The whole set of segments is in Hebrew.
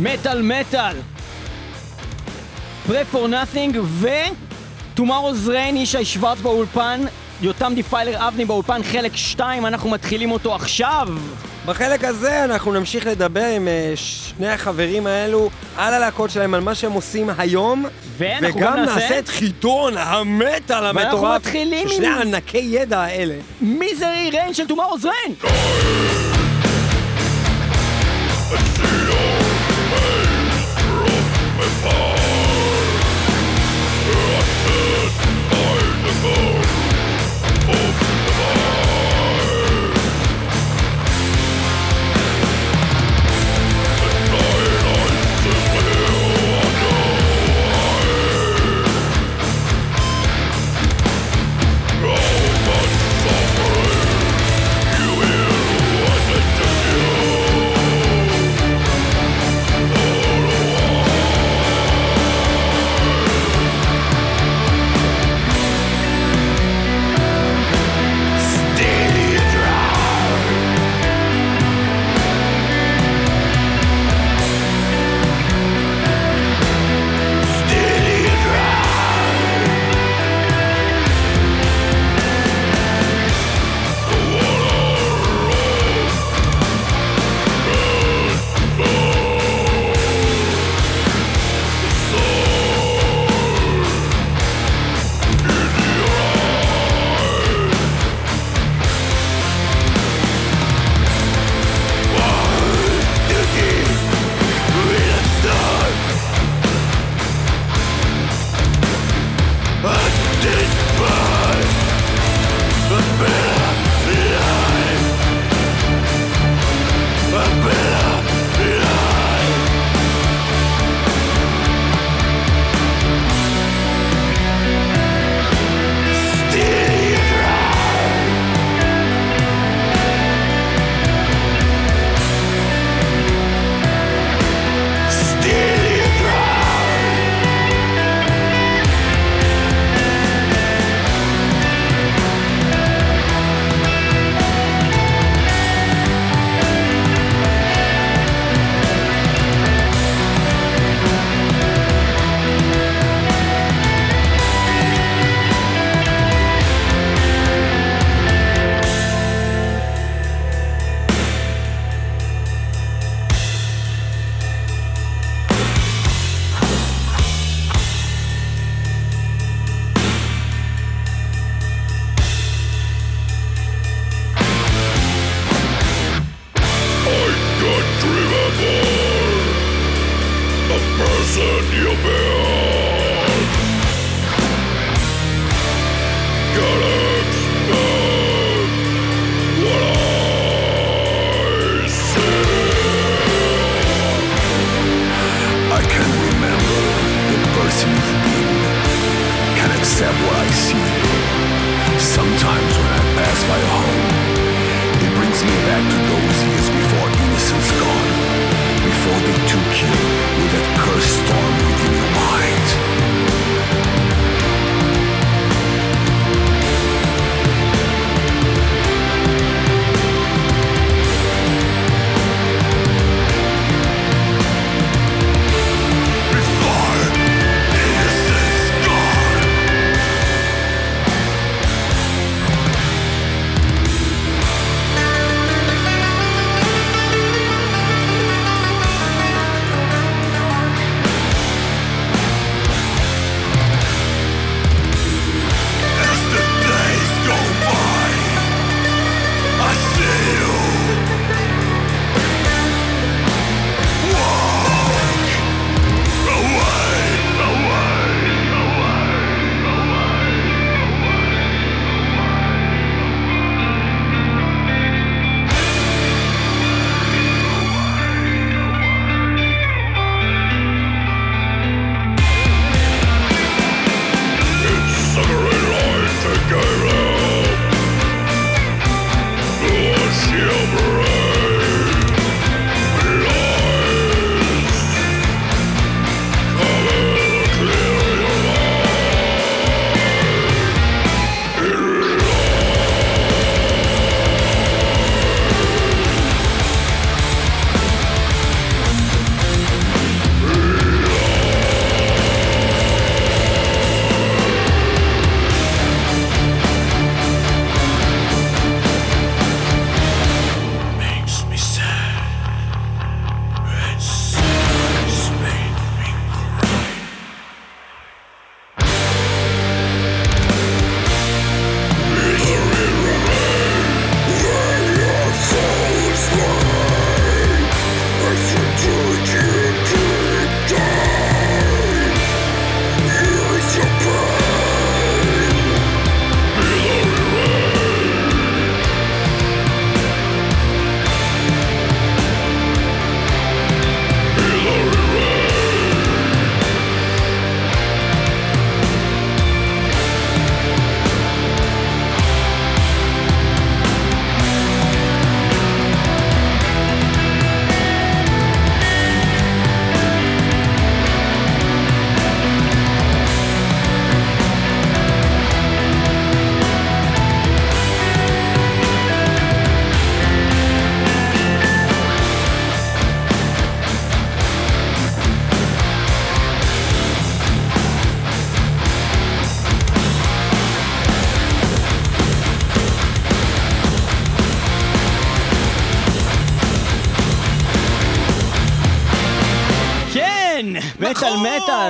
מטאל מטאל. Free for nothing ו... Tomorrow's Rain, ישי שוורץ באולפן, יותם דיפיילר אבני באולפן, חלק 2, אנחנו מתחילים אותו עכשיו. בחלק הזה אנחנו נמשיך לדבר עם אה, שני החברים האלו על הלהקות שלהם, על מה שהם עושים היום, ואנחנו וגם גם נעשה- נעשה את חידון המטאל ואנחנו המטורף מתחילים של שני עם- ענקי ידע האלה. Misery Rain של Tomorrow's Rain!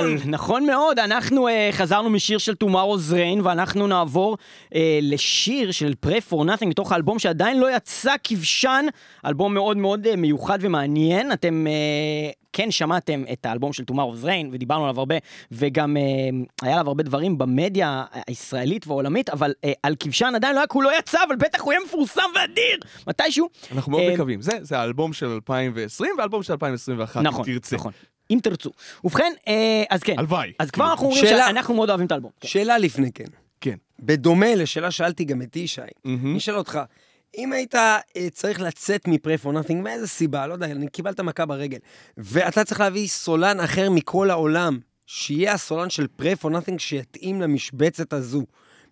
נכון! מטאל, נכון מאוד, אנחנו uh, חזרנו משיר של Tomorrow's Rain ואנחנו נעבור uh, לשיר של Pray for Nothing מתוך האלבום שעדיין לא יצא כבשן, אלבום מאוד מאוד uh, מיוחד ומעניין, אתם uh, כן שמעתם את האלבום של Tomorrow's Rain ודיברנו עליו הרבה וגם uh, היה עליו הרבה דברים במדיה הישראלית והעולמית, אבל uh, על כבשן עדיין לא היה, כי הוא לא יצא, אבל בטח הוא יהיה מפורסם ואדיר מתישהו. אנחנו מאוד אה, מקווים. זה, זה האלבום של 2020 והאלבום של 2021, נכון, אם תרצה. נכון. אם תרצו. ובכן, אה, אז כן. הלוואי. אז כבר אנחנו אומרים. שאנחנו מאוד אוהבים את האלבום. כן. שאלה לפני כן. כן. בדומה לשאלה שאלתי גם את ישי. אני אשאל אותך, אם היית אה, צריך לצאת מ-Pray for Nothing, מאיזה סיבה, לא יודע, אני קיבלת מכה ברגל, ואתה צריך להביא סולן אחר מכל העולם, שיהיה הסולן של Pray for Nothing שיתאים למשבצת הזו,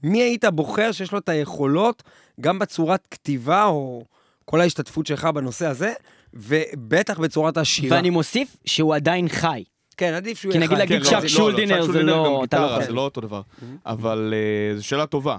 מי היית בוחר שיש לו את היכולות, גם בצורת כתיבה, או כל ההשתתפות שלך בנושא הזה, ובטח בצורת השירה. ואני מוסיף שהוא עדיין חי. כן, עדיף שהוא כי יהיה נגיד חי. להגיד כן, צ'אק לא, שולדינר צ'אק זה שולדינר לא- גם אתה לא. זה לא אותו דבר. אבל אה, זו שאלה טובה.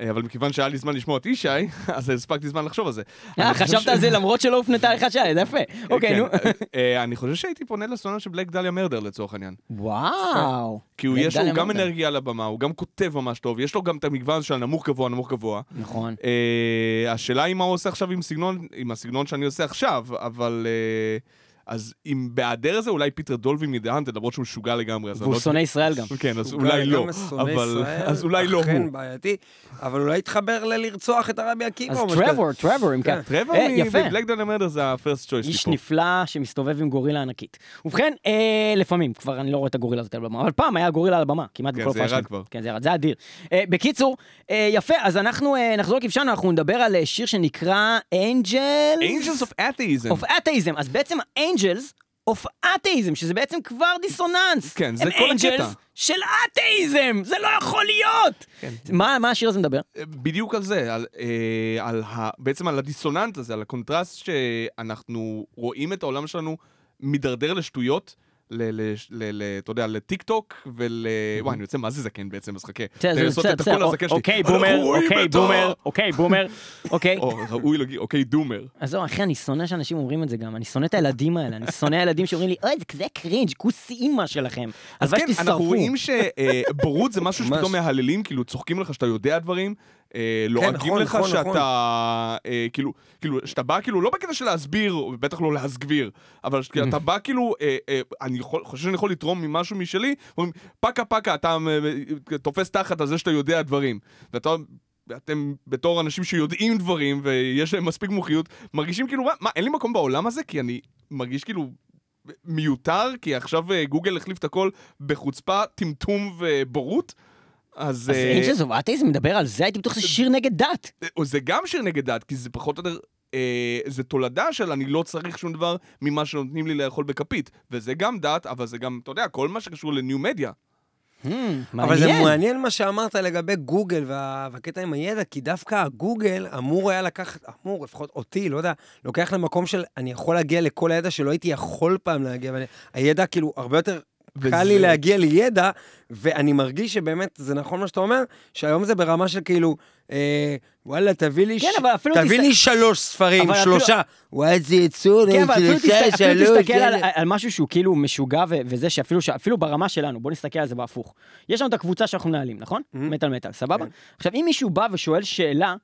אה, אבל מכיוון שהיה לי זמן לשמוע את ישי, אז הספקתי זמן לחשוב על זה. אה, חשבת על זה למרות שלא הופנתה לך שאלה, זה יפה. אוקיי, כן, נו. אה, אה, אני חושב שהייתי פונה לסולן של Black Dahlia Murder לצורך העניין. וואו. כי הוא יש לו גם. אנרגיה על הבמה, הוא גם כותב ממש טוב, יש לו גם את המגוון של הנמוך גבוה, נמוך גבוה. נכון. אה, השאלה היא מה הוא עושה עכשיו עם סגנון, עם הסגנון שאני עושה עכשיו, אבל... אה, אז אם בהיעדר הזה אולי פיטר דולבינג מ The Haunted, למרות שהוא משוגע לגמרי, אני והוא לא... שונא ישראל גם. כן, אז אולי לא, אבל... ישראל, אז אולי לא אכן הוא. בעייתי, אבל אולי יתחבר ללרצוח את הרבי עקיבא אז. טרוור, טרוור, אם כן. טרוור אה, יפה. מבלק דליה מרדר זה ה-first choice שלי איש. נפלא שמסתובב עם גורילה ענקית. ובכן, אה, לפעמים, כבר אני לא רואה את הגורילה הזאת על הבמה, אבל פעם היה גורילה על הבמה, כמעט כן, בכל זה הופעה ירד. כבר. כן, זה ירד, זה אדיר. אה, בקיצור, אה, יפה, אז אנחנו אה, נחזור כבשנו, אנחנו נדבר על שיר שנקרא Angels Angels of Atheism. of Atheism. אז בעצם Angels of Atheism, שזה בעצם כבר דיסוננס. כן, זה כל Angels הקטע. של אתאיזם, זה לא יכול להיות! כן. מה מה השיר הזה מדבר? בדיוק על זה, על, אה, על ה, בעצם על הדיסוננט הזה, על הקונטרסט שאנחנו רואים את העולם שלנו מידרדר לשטויות, אתה יודע, לטיק טוק ול... וואי, אני יוצא מה זה זקן בעצם, אז חכה. תן לעשות בסדר, את בסדר. הזקן שלי. אוקיי, אנחנו בומר, אוקיי, בומר, אוקיי, בומר, אוקיי. או, ראוי להגיד, אוקיי, doomer. אז זהו, אחי, אני שונא שאנשים אומרים את זה גם, אני שונא את הילדים האלה, אני שונא ילדים שאומרים לי, אוי, זה cringe, כוס אימא שלכם. אז כן, אנחנו. רואים שבורות זה משהו. שפתאום מהללים, כאילו צוחקים לך שאתה יודע דברים, אה, לועגים נכון, לך נכון, שאתה, אה, כאילו, כאילו, שאתה בא כאילו, לא בקטע של להסביר, בטח לא להסגביר, אבל שאתה בא כאילו, אה, אה, אני יכול- חושב שאני יכול לתרום ממשהו משלי, אומרים, פקה פקה, אתה אה, תופס תחת על זה שאתה יודע דברים. ואתה... אתם בתור אנשים שיודעים דברים ויש להם מספיק מומחיות, מרגישים כאילו, מה, אין לי מקום בעולם הזה? כי אני מרגיש כאילו מיותר, כי עכשיו גוגל החליף את הכל בחוצפה, טמטום ובורות. אז... אז אה, Angels of Atheism מדבר על זה, הייתי בטוח שזה שיר נגד דת. או זה גם שיר נגד דת, כי זה פחות או יותר... אה, זה תולדה של אני לא צריך שום דבר ממה שנותנים לי לאכול בכפית. וזה גם דת, אבל זה גם, אתה יודע, כל מה שקשור ל new media. Hmm, אבל זה מעניין. מה שאמרת לגבי גוגל וה- והקטע עם הידע, כי דווקא גוגל אמור היה לקחת, אמור, לפחות אותי, לא יודע, לוקח למקום של אני יכול להגיע לכל הידע שלא הייתי יכול פעם להגיע, אבל הידע כאילו הרבה יותר וזה- קל לי להגיע לידע, ואני מרגיש שבאמת, זה נכון מה שאתה אומר, שהיום זה ברמה של כאילו, אה, וואלה, תביא לי, כן, ש- תביא תסת- לי שלוש ספרים, אבל אפילו- שלושה. וואי, איזה יצור, כן, אבל אפילו שלושה, תסת- אפילו תסתכל על- יאללה. על משהו שהוא כאילו משוגע ו- וזה שאפילו שאפילו ברמה שלנו, בוא נסתכל על זה בהפוך. יש לנו את הקבוצה שאנחנו מנהלים, נכון? מטאל מטאל, סבבה? כן. עכשיו, אם מישהו בא ושואל שאלה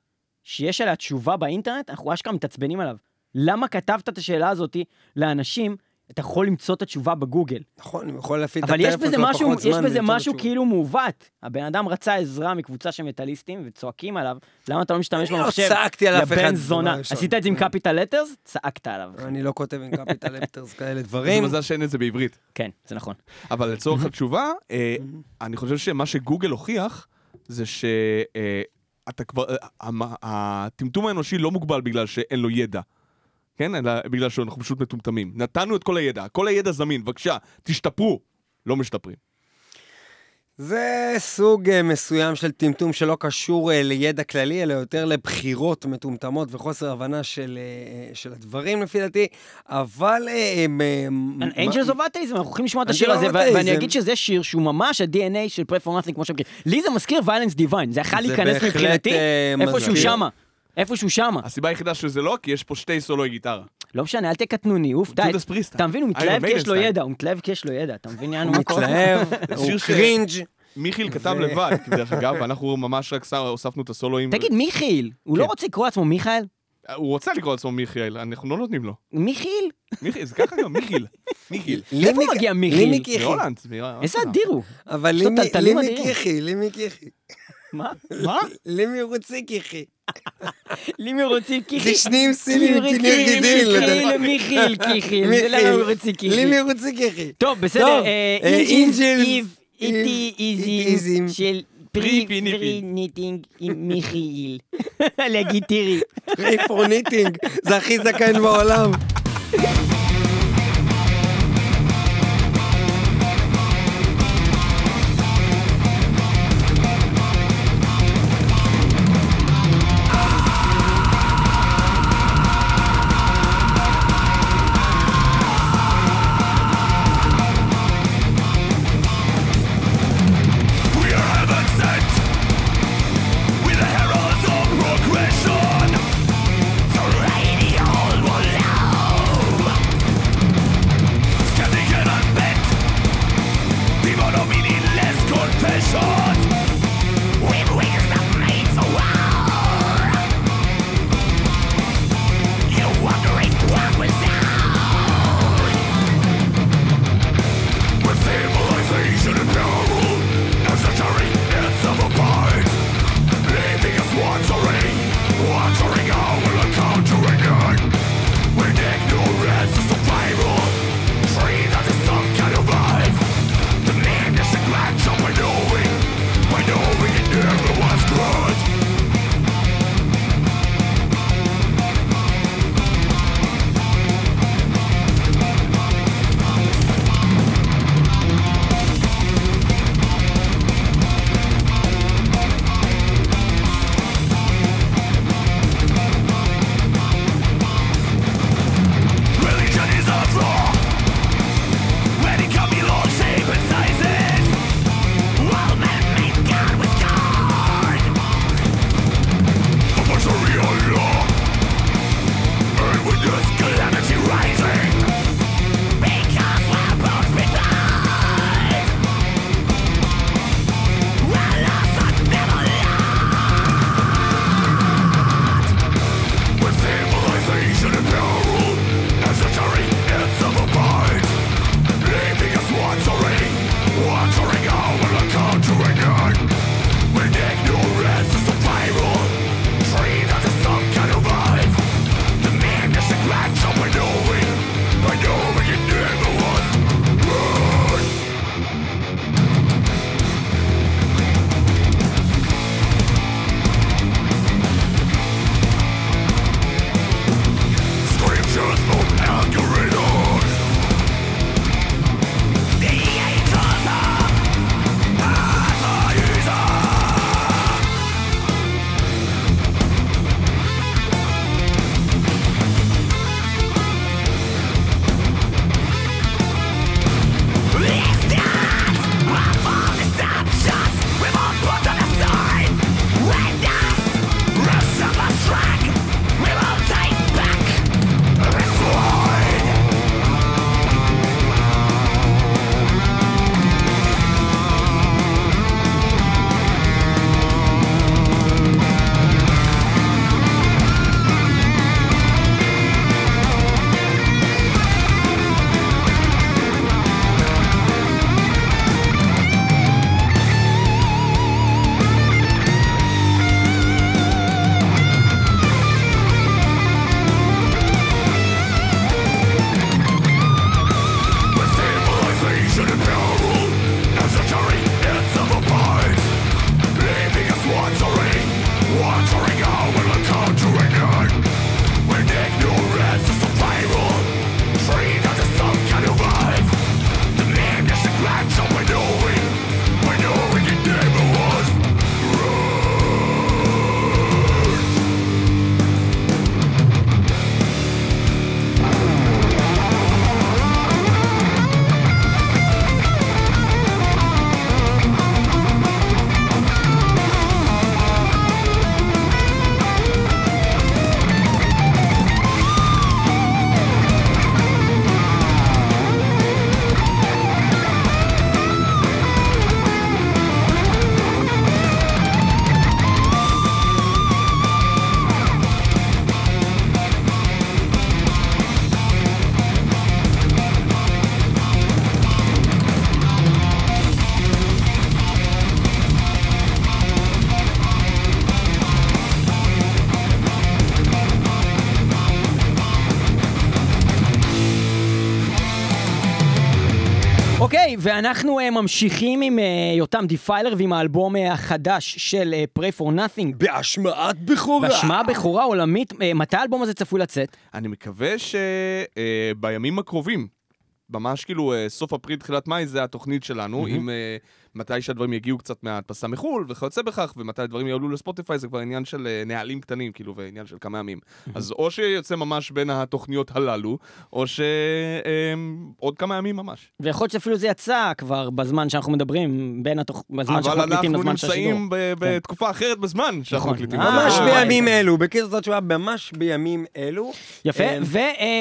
שיש עליה תשובה באינטרנט, אנחנו אשכרה מתעצבנים עליו. למה כתבת את השאלה הזאת לאנשים? אתה יכול למצוא את התשובה בגוגל. נכון, אני יכול להפעיל את אבל יש הטלפון בזה שלו משהו, פחות יש זמן בזה משהו. כאילו מעוות. הבן אדם רצה עזרה מקבוצה של מטאליסטים וצועקים עליו, למה אתה לא משתמש אני לא במחשב? צעקתי על אף אחד, בן דבר זונה. עשית את זה עם קפיטל לטרס? צעקת עליו. אני לא כותב עם קפיטל לפטרס כאלה זה דברים. מזל שאין את זה בעברית. כן, זה נכון. אבל לצורך התשובה, אה, אני חושב שמה שגוגל הוכיח, זה שאתה כבר, אה, הטמטום האנושי לא מוגבל בגלל שאין לו ידע. כן? אלא בגלל שאנחנו פשוט מטומטמים. נתנו את כל הידע, כל הידע זמין, בבקשה, תשתפרו. לא משתפרים. זה סוג אה, מסוים של טמטום שלא קשור אה, לידע כללי, אלא יותר לבחירות מטומטמות וחוסר הבנה של, אה, של הדברים לפי דעתי, אבל... Angels of Atheism, אנחנו הולכים לשמוע את השיר הזה. ואני אגיד שזה שיר שהוא ממש ה-DNA של Pray for Nothing, כמו שאומרים. לי זה מזכיר Violence Divine, זה יכול להיכנס מבחינתי איפשהו. שמה. איפשהו שמה. הסיבה היחידה שזה לא, כי יש פה שתי סולוי גיטרה. לא משנה, אל תקטנוני, אוף, די. Judas Priest. אתה מבין, הוא מתלהב כי יש לו. ידע, הוא מתלהב כי יש לו ידע, אתה מבין, יענו הוא? מתלהב, הוא cringe. מיכיל כתב לבד, דרך אגב, ואנחנו ממש רק הוספנו את הסולואים. תגיד, מיכיל, הוא לא כן. רוצה לקרוא לעצמו מיכאל? הוא רוצה לקרוא לעצמו מיכאל, אנחנו לא נותנים לו. מיכיל? מיכיל, זה ככה גם, מיכיל. מיכיל. לימיק- מגיע מיכיל? מהולנד. איזה אדיר הוא. אבל לימי-. יחי, לימיק יחי. מה? מה? לימי רוציק יחי. לימי רוצים קיחיל. זה שניהם סינים, כיניר גידיל. מיכיל, מיכיל, קיחיל. זה למה הוא רוצה קיחיל. לימי רוציק יחי. טוב, בסדר. אה, אה, אינג'לס, איב איטי איזים. של פרי פרי ניטינג עם מיכיל. לגיטירי. פרי פור ניטינג, זה הכי זקן בעולם. אוקיי, ואנחנו אה, ממשיכים עם אה, יותם Defiler ועם האלבום אה, החדש של אה, Pray for Nothing. בהשמעת בכורה. בהשמעה בכורה עולמית, אה, מתי האלבום הזה צפוי לצאת? אני מקווה שבימים הקרובים, ממש כאילו אה, סוף אפריל, תחילת מאי, זה התוכנית שלנו, עם אה, מתי שהדברים יגיעו קצת מההדפסה מחו"ל וכיוצא בכך, ומתי הדברים יעלו לספוטיפיי, זה כבר עניין של אה, נהלים קטנים, כאילו, ועניין של כמה ימים. אז או שיוצא ממש בין התוכניות הללו, או שעוד כמה ימים ממש. ויכול להיות שאפילו זה יצא כבר בזמן שאנחנו מדברים, בין התוכ... בזמן שאנחנו אבל מקליטים אנחנו לזמן של השידור. נמצאים ב- בתקופה אחרת בזמן שאנחנו נכון. מקליטים. אה, ממש אה, בימים אה. אלו. בקיצור, זאת התשובה, ממש בימים אלו. יפה, אה,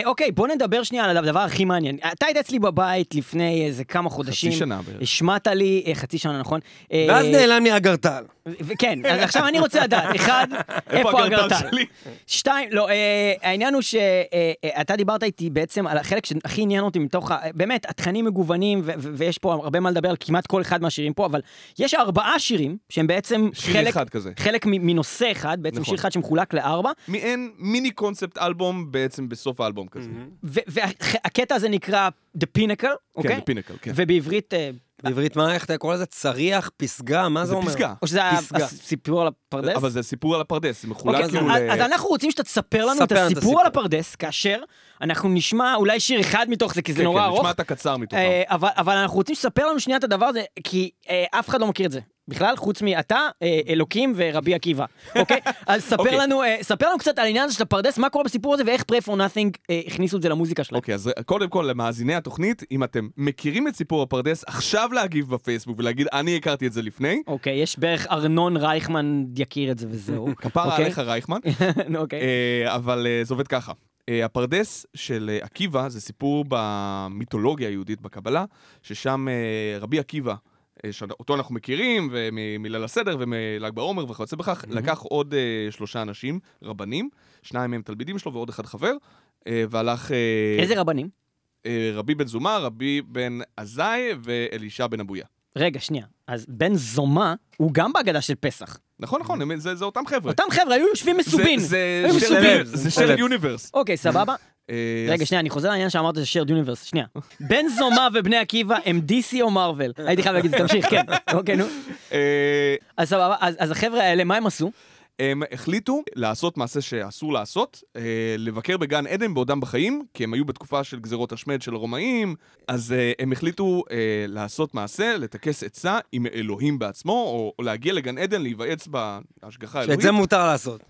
ואוקיי, בוא נדבר שנייה על הדבר הכי מעניין. אתה היית אצלי בבית לפני איזה כמה חודשים. שנה בערך. השמעת לי, אה, חצי שנה, נכון? אה, ואז נעלם לי הגרטל. וכן, אז עכשיו אני רוצה לדעת, אחד, איפה הגרטל? שתיים, לא, אה, העניין הוא שאתה דיברת איתי בעצם על החלק שהכי עניין אותי מתוך, באמת, התכנים מגוונים, ויש פה הרבה מה לדבר על כמעט כל אחד מהשירים פה, אבל יש ארבעה שירים שהם בעצם שיר חלק, אחד כזה. חלק מ- מנושא אחד, בעצם נכון. שיר אחד שמחולק לארבע, מעין מיני קונספט אלבום בעצם בסוף האלבום כזה. והקטע הזה נקרא The Pinnacle, אוקיי? The Pinnacle, כן. ובעברית, אה, בעברית מה, איך אתה קורא לזה? צריח, פסגה, מה זה זה אומר? פסגה. או שזה. הסיפור על הפרדס? אבל זה סיפור על הפרדס, זה מחולק אוקיי, אז, כאילו ל... אז אנחנו רוצים שאתה תספר לנו את הסיפור. על הפרדס, כאשר אנחנו נשמע אולי שיר אחד מתוך זה, כי זה כן, נורא כן, ארוך. נשמע את הקצר מתוכם. אה, אבל, אבל אנחנו רוצים שתספר לנו שנייה את הדבר הזה, כי אה, אף אחד לא מכיר את זה. בכלל, חוץ מאתה, אה, אלוקים ורבי עקיבא, אוקיי? אז ספר אוקיי. לנו, אה, ספר לנו קצת על העניין הזה של הפרדס, מה קורה בסיפור הזה ואיך Pray for Nothing אה, הכניסו את זה למוזיקה שלהם. אוקיי, אז קודם כל, למאזיני התוכנית, אם אתם מכירים את סיפור הפרדס, עכשיו להגיב בפייסבוק ולהגיד, אני הכרתי את זה לפני. אוקיי, יש בערך ארנון רייכמן יכיר את זה וזהו. כפרה אוקיי? עליך רייכמן. אוקיי. אבל זה עובד ככה. הפרדס של עקיבא זה סיפור במיתולוגיה היהודית בקבלה, ששם רבי עקיבא, שאותו אנחנו מכירים, ומליל הסדר ומל"ג בעומר וכיוצא בכך, לקח עוד אה, שלושה אנשים, רבנים, שניים מהם תלמידים שלו ועוד אחד חבר, אה, והלך... אה, איזה רבנים? אה, רבי בן זומא, רבי בן עזאי ואלישע בן אבויה. רגע, שנייה. אז בן זומה הוא גם בהגדה של פסח. נכון, נכון, זה זה אותם חבר'ה. אותם חבר'ה היו יושבים זה- מסובין. זה מסובין. זה שלב. shared יוניברס. אוקיי, סבבה. אה, רגע, שנייה, אני חוזר לעניין שאמרת שזה shared universe, שנייה. בן זומה ובני עקיבא הם DC או מארוול? הייתי חייב להגיד, תמשיך, כן. אוקיי, נו. אה, אז סבבה, אז אז החבר'ה האלה, מה הם עשו? הם החליטו לעשות מעשה שאסור לעשות, אה, לבקר בגן עדן בעודם בחיים, כי הם היו בתקופה של גזירות השמד של הרומאים, אז אה, הם החליטו אה, לעשות מעשה, לטכס עצה עם אלוהים בעצמו, או, או להגיע לגן עדן, להיוועץ בהשגחה שאת האלוהית. זה מותר לעשות.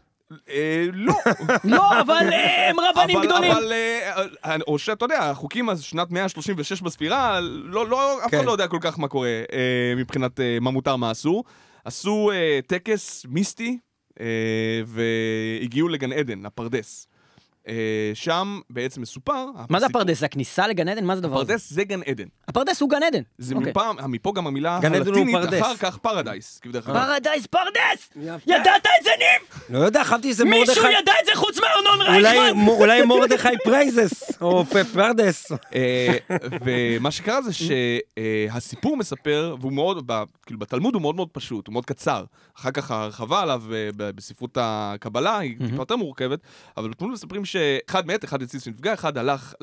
אה, לא, לא, אבל אה, הם רבנים גדולים. אבל, אה, או שאתה יודע, החוקים אז שנת 136 בספירה, לא, לא, אף אחד כן. לא יודע כל כך מה קורה מבחינת מה מותר, מה אסור. עשו טקס מיסטי והגיעו לגן עדן, לפרדס. אה, שם בעצם מסופר... מה זה הפרדס? זה הכניסה לגן עדן? מה זה הדבר הזה? הפרדס זה גן עדן. הפרדס הוא גן עדן. זה אוקיי. מפעם, מפה גם המילה הלטינית. אחר כך paradise. Paradise פרדס! ידעת את זה, ניב? לא יודע, חשבתי שזה מישהו מרדכי... ידע את זה חוץ מארנון אולי- רייכמן? אולי מרדכי פרייזס, או פרדס. אה, ומה שקרה זה שהסיפור מספר, והוא מאוד, כאילו בתלמוד הוא מאוד מאוד פשוט, הוא מאוד קצר. אחר כך ההרחבה עליו אה, בספרות הקבלה היא טיפה יותר מורכבת, אבל בתלמוד מספרים שאחד מת, אחד הציץ ונפגע, אחד הלך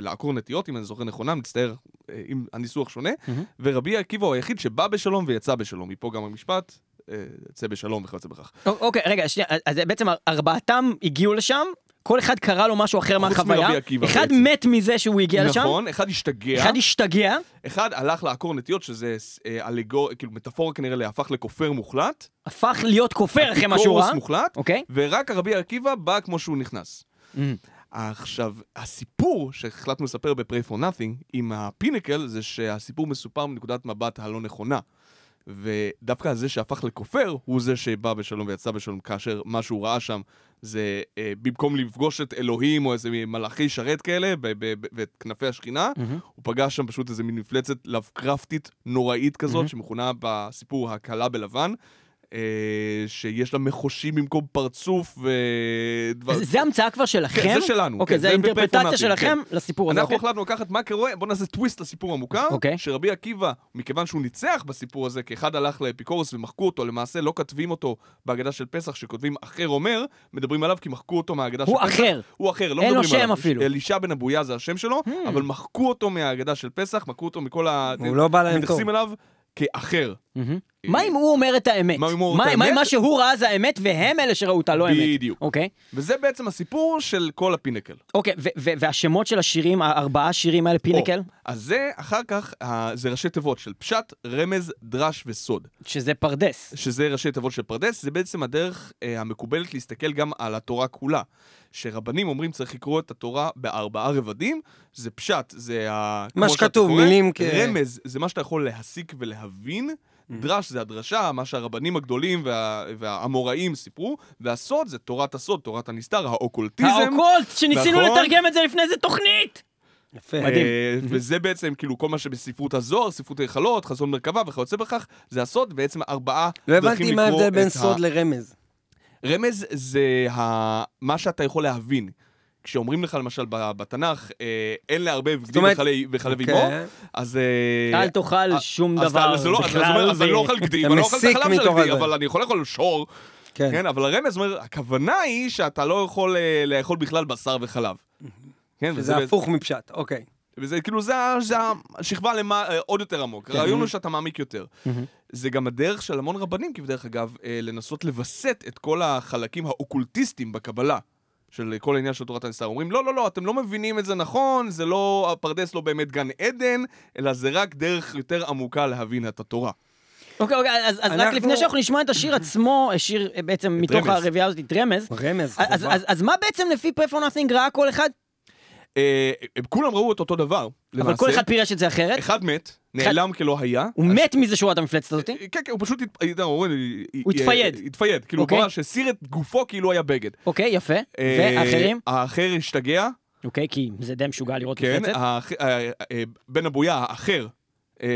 לעקור נטיות, אם אני זוכר נכונה, מצטער אה, אם הניסוח שונה, ורבי עקיבא הוא היחיד שבא בשלום ויצא בשלום. מפה גם המשפט, אה, יצא בשלום וכיוצא בכך. א- אוקיי, רגע, שנייה, אז בעצם ארבעתם הגיעו לשם, כל אחד קרא לו משהו אחר מהחוויה, אחד בעצם. מת מזה שהוא הגיע לשם, נכון, אחד השתגע. אחד השתגע, אחד הלך לעקור נטיות, שזה אה, אלגור, כאילו מטאפורה כנראה להפך לכופר מוחלט. הפך להיות כופר אחרי מה שהוא ראה, מוחלט, אוקיי? ורק הרבי עקיבא בא כמו שהוא נכנס. Mm. עכשיו, הסיפור שהחלטנו לספר ב-Pray for Nothing עם הפינקל, זה שהסיפור מסופר מנקודת מבט הלא נכונה. ודווקא זה שהפך לכופר, הוא זה שבא בשלום ויצא בשלום, כאשר מה שהוא ראה שם זה אה, במקום לפגוש את אלוהים או איזה מלאכי שרת כאלה ב- ב- ב- ואת כנפי השכינה, הוא פגש שם פשוט איזה מין מפלצת לבקרפטית נוראית כזאת, שמכונה בסיפור הכלה בלבן. אה, שיש לה מחושים במקום פרצוף ודבר... זה- המצאה כבר שלכם? כן, זה שלנו, אוקיי, כן, זה בפרפונטים, שלכם כן. לסיפור הזה, אנחנו אוקיי? החלטנו לקחת מה קורה, בוא נעשה טוויסט לסיפור המוכר, אוקיי. שרבי עקיבא, מכיוון שהוא ניצח בסיפור הזה, כי אחד הלך לאפיקורוס ומחקו אותו, למעשה לא כותבים אותו בהגדה של פסח, שכותבים אחר אומר, מדברים עליו כי מחקו אותו מההגדה של הוא פסח. אחר. הוא אחר, לא אין לו מדברים שם עליו. אפילו. Hmm. אלישע בן אבויה זה השם שלו, אבל מחקו אותו מההגדה של פסח, מחקו אותו מכל ה... הוא לא בא להם טוב. מתייחסים אליו כאחר. מה אם הוא אומר את האמת? מה אם הוא אומר את מה מה אם האמת? מה שהוא ראה זה האמת והם אלה שראו אותה לא אמת? בדיוק. אוקיי. וזה בעצם הסיפור של כל ה-Pinnacle. אוקיי, והשמות של השירים, הארבעה שירים האלה, Pinnacle, אז זה אחר כך, אה, זה ראשי תיבות של פשט, רמז, דרש וסוד. שזה פרדס. שזה ראשי תיבות של פרדס, זה בעצם הדרך אה, המקובלת להסתכל גם על התורה כולה. שרבנים אומרים צריך לקרוא את התורה בארבעה רבדים, זה פשט, זה ה... מה שכתוב, מילים כ- רמז, זה מה שאתה יכול להסיק ולהבין. דרש זה הדרשה, מה שהרבנים הגדולים וה... והאמוראים סיפרו, והסוד זה תורת הסוד, תורת הנסתר, האוקולטיזם. האוקולט, שניסינו נכון. לתרגם את זה לפני איזה תוכנית! יפה. מדהים. אה, וזה בעצם כאילו כל מה שבספרות הזוהר, ספרות היכלות, חזון מרכבה וכיוצא בכך, זה הסוד, בעצם ארבעה לא דרכים הבנתי מה לקרוא ההבדל בין את ה- סוד לרמז. רמז זה ה... מה שאתה יכול להבין. כשאומרים לך למשל ב- בתנ"ך, אה, אין לערבב גדי וחלב וחלב. עמו, אז... אה, אל תאכל אה, שום דבר לא- בכלל. אז אני לא אוכל גדי, ואני לא אוכל את החלב של הזה. אבל אני יכול לאכול שור. כן. כן, אבל הרמז אומר, הכוונה היא שאתה לא יכול לאכול בכלל בשר וחלב. כן, וזה שזה הפוך מפשט, אוקיי. וזה כאילו, זה, השכבה למה, עוד יותר עמוק. הרעיון הוא שאתה מעמיק יותר. זה גם הדרך של המון רבנים, כבדרך אגב, לנסות לווסת את כל החלקים האוקולטיסטיים בקבלה. של כל העניין של תורת הנסתר. אומרים, לא, לא, לא, אתם לא מבינים את זה נכון, זה לא, הפרדס לא באמת גן עדן, אלא זה רק דרך יותר עמוקה להבין את התורה. אוקיי, אוקיי, אז אז רק אנחנו- לפני שאנחנו נשמע את השיר עצמו, שיר אה, בעצם מתוך רמז. הרביעייה הזאת, את רמז, רמז, אז- חובה. אז- אז מה בעצם לפי פרפור נאטינג ראה כל אחד? אה, הם כולם ראו את אותו דבר, למעשה. אבל כל אחד פירש את זה אחרת? אחד מת, נעלם כלא היה. הוא מת מזה שהוא ראה את המפלצת הזאת? כן, כן, הוא פשוט, אומר, הוא התפייד. התפייד, כאילו, הוא אוקיי. ממש הסיר את גופו כאילו היה בגד. אוקיי, יפה. אה, ואחרים? האחר השתגע, אוקיי, כי זה די משוגע לראות כן, מפלצת. אה, אה, בן אבויה, האחר, אה,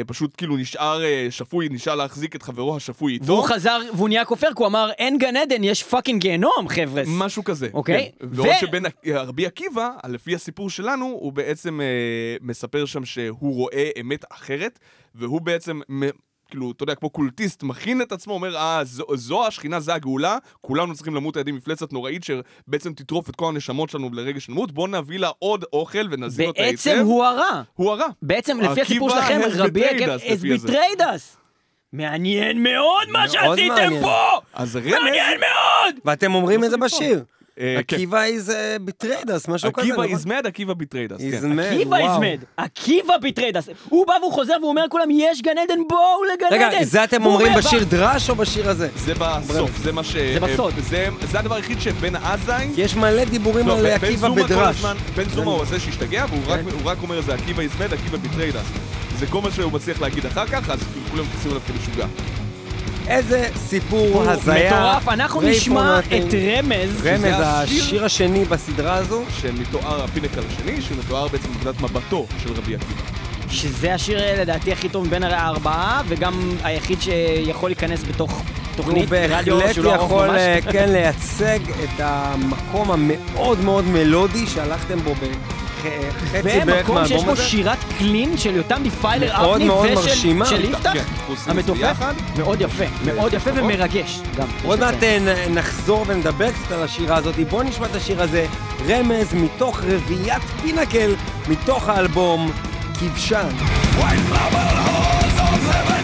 פשוט כאילו נשאר אה, שפוי, נשאר להחזיק את חברו השפוי איתו. והוא חזר, והוא נהיה כופר, כי הוא אמר, אין גן עדן, יש fucking גיהנום, חבר'ס. משהו כזה. אוקיי, כן. ו- ועוד שבן אה, רבי עקיבא, לפי הסיפור שלנו, הוא בעצם אה, מספר שם שהוא רואה אמת אחרת, והוא בעצם... כאילו, אתה יודע, כמו קולטיסט, מכין את עצמו, אומר, אה, זו, זו השכינה, זה הגאולה, כולנו צריכים למות על ידי מפלצת נוראית שבעצם תטרוף את כל הנשמות שלנו לרגע של מות, בואו נביא לה עוד אוכל ונזין אותה היטב. בעצם הוא הרע. הוא הרע. בעצם, לפי הסיפור שלכם, רבי לפי הזה. betrayed us. מעניין מאוד מה שעשיתם. פה! מעניין מאוד! ואתם אומרים את זה. בשיר. אה, כן. עקיבא is uh, betrayed us, משהו כזה, עקיבא נכון? is mad, עקיבא betrayed us. He's כן. mad, עקיבא וואו. איזמד, עקיבא betrayed us. הוא בא והוא חוזר והוא אומר לכולם, יש גן עדן, בואו לגן עדן. רגע, זה אתם אומרים אומר, בשיר דרש או בשיר הזה? זה בסוף, זה מה ש... זה בסוד. זה, זה הדבר היחיד שבן עזאי... כי יש מלא דיבורים לא, על עקיבא בדרש. בן זומא הוא הזה שהשתגע, והוא רק- הוא רק אומר זה עקיבא is mad, עקיבא betrayed us. זה כל מה שהוא מצליח להגיד אחר כך, אז כולם מתייחסים אליו כמשוגע. איזה סיפור הזיה. מטורף, אנחנו נשמע. את רמז. רמז, השיר- השני בסדרה הזו. שמתואר ה-Pinnacle השני, שמתואר בעצם מנקודת מבטו של רבי עקיבא. שזה השיר אה, לדעתי הכי טוב מבין הארבעה, וגם היחיד שיכול להיכנס בתוך תוכנית הוא רדיו בהחלט שהוא לא ארוך יכול ממש. אה, כן לייצג את המקום המאוד מאוד מלודי שהלכתם בו בערך ומקום שיש בו. שירת clean של יותם Defiler אבני ושל יפתח, כן, המתופף. מאוד יפה, מאוד יפה נכון. ומרגש גם. עוד יש מעט. אה, נחזור ונדבר קצת על השירה הזאת. בואו נשמע את השיר הזה, רמז מתוך רביעיית פינקל, מתוך האלבום כבשן. When bubble halls of heaven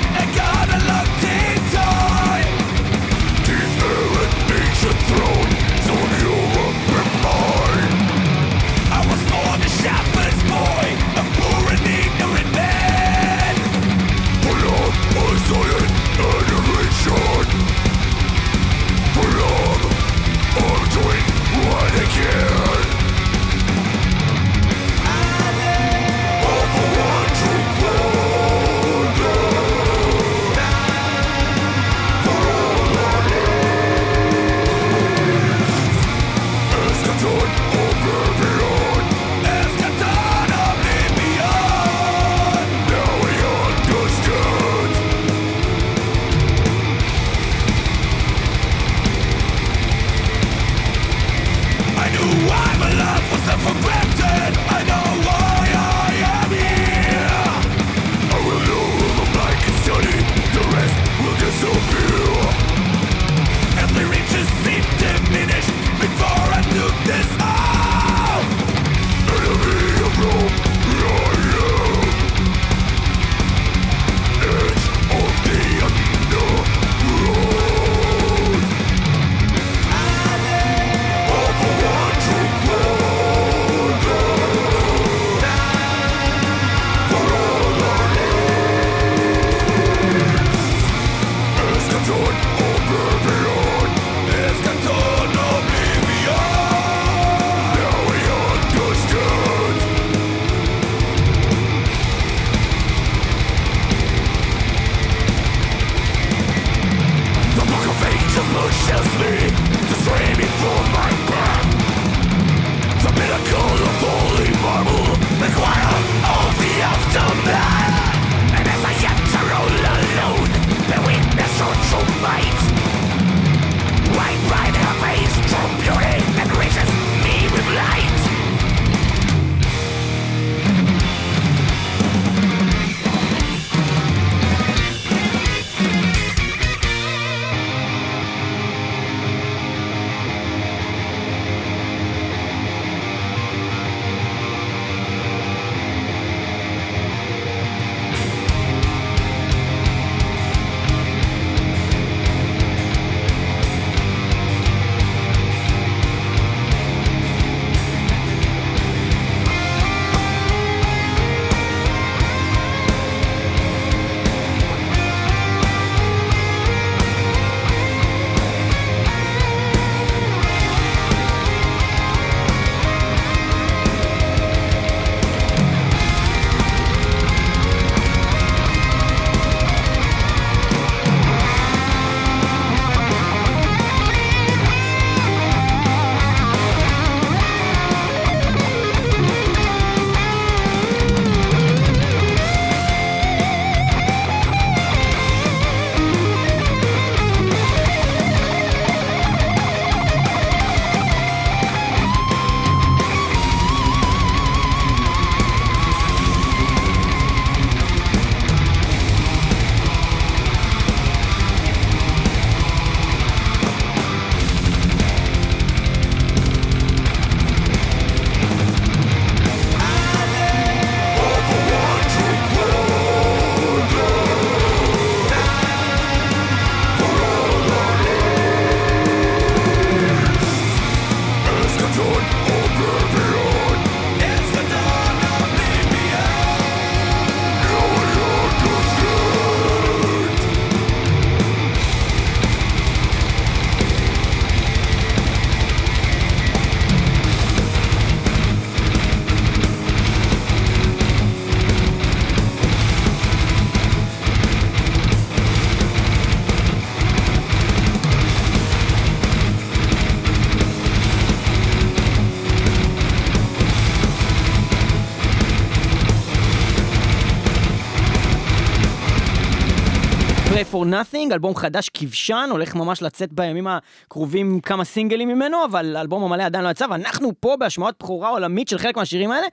Nothing, אלבום חדש כבשן, הולך ממש לצאת בימים הקרובים כמה סינגלים ממנו, אבל האלבום המלא עדיין לא יצא, ואנחנו פה בהשמעות בכורה עולמית של חלק מהשירים האלה,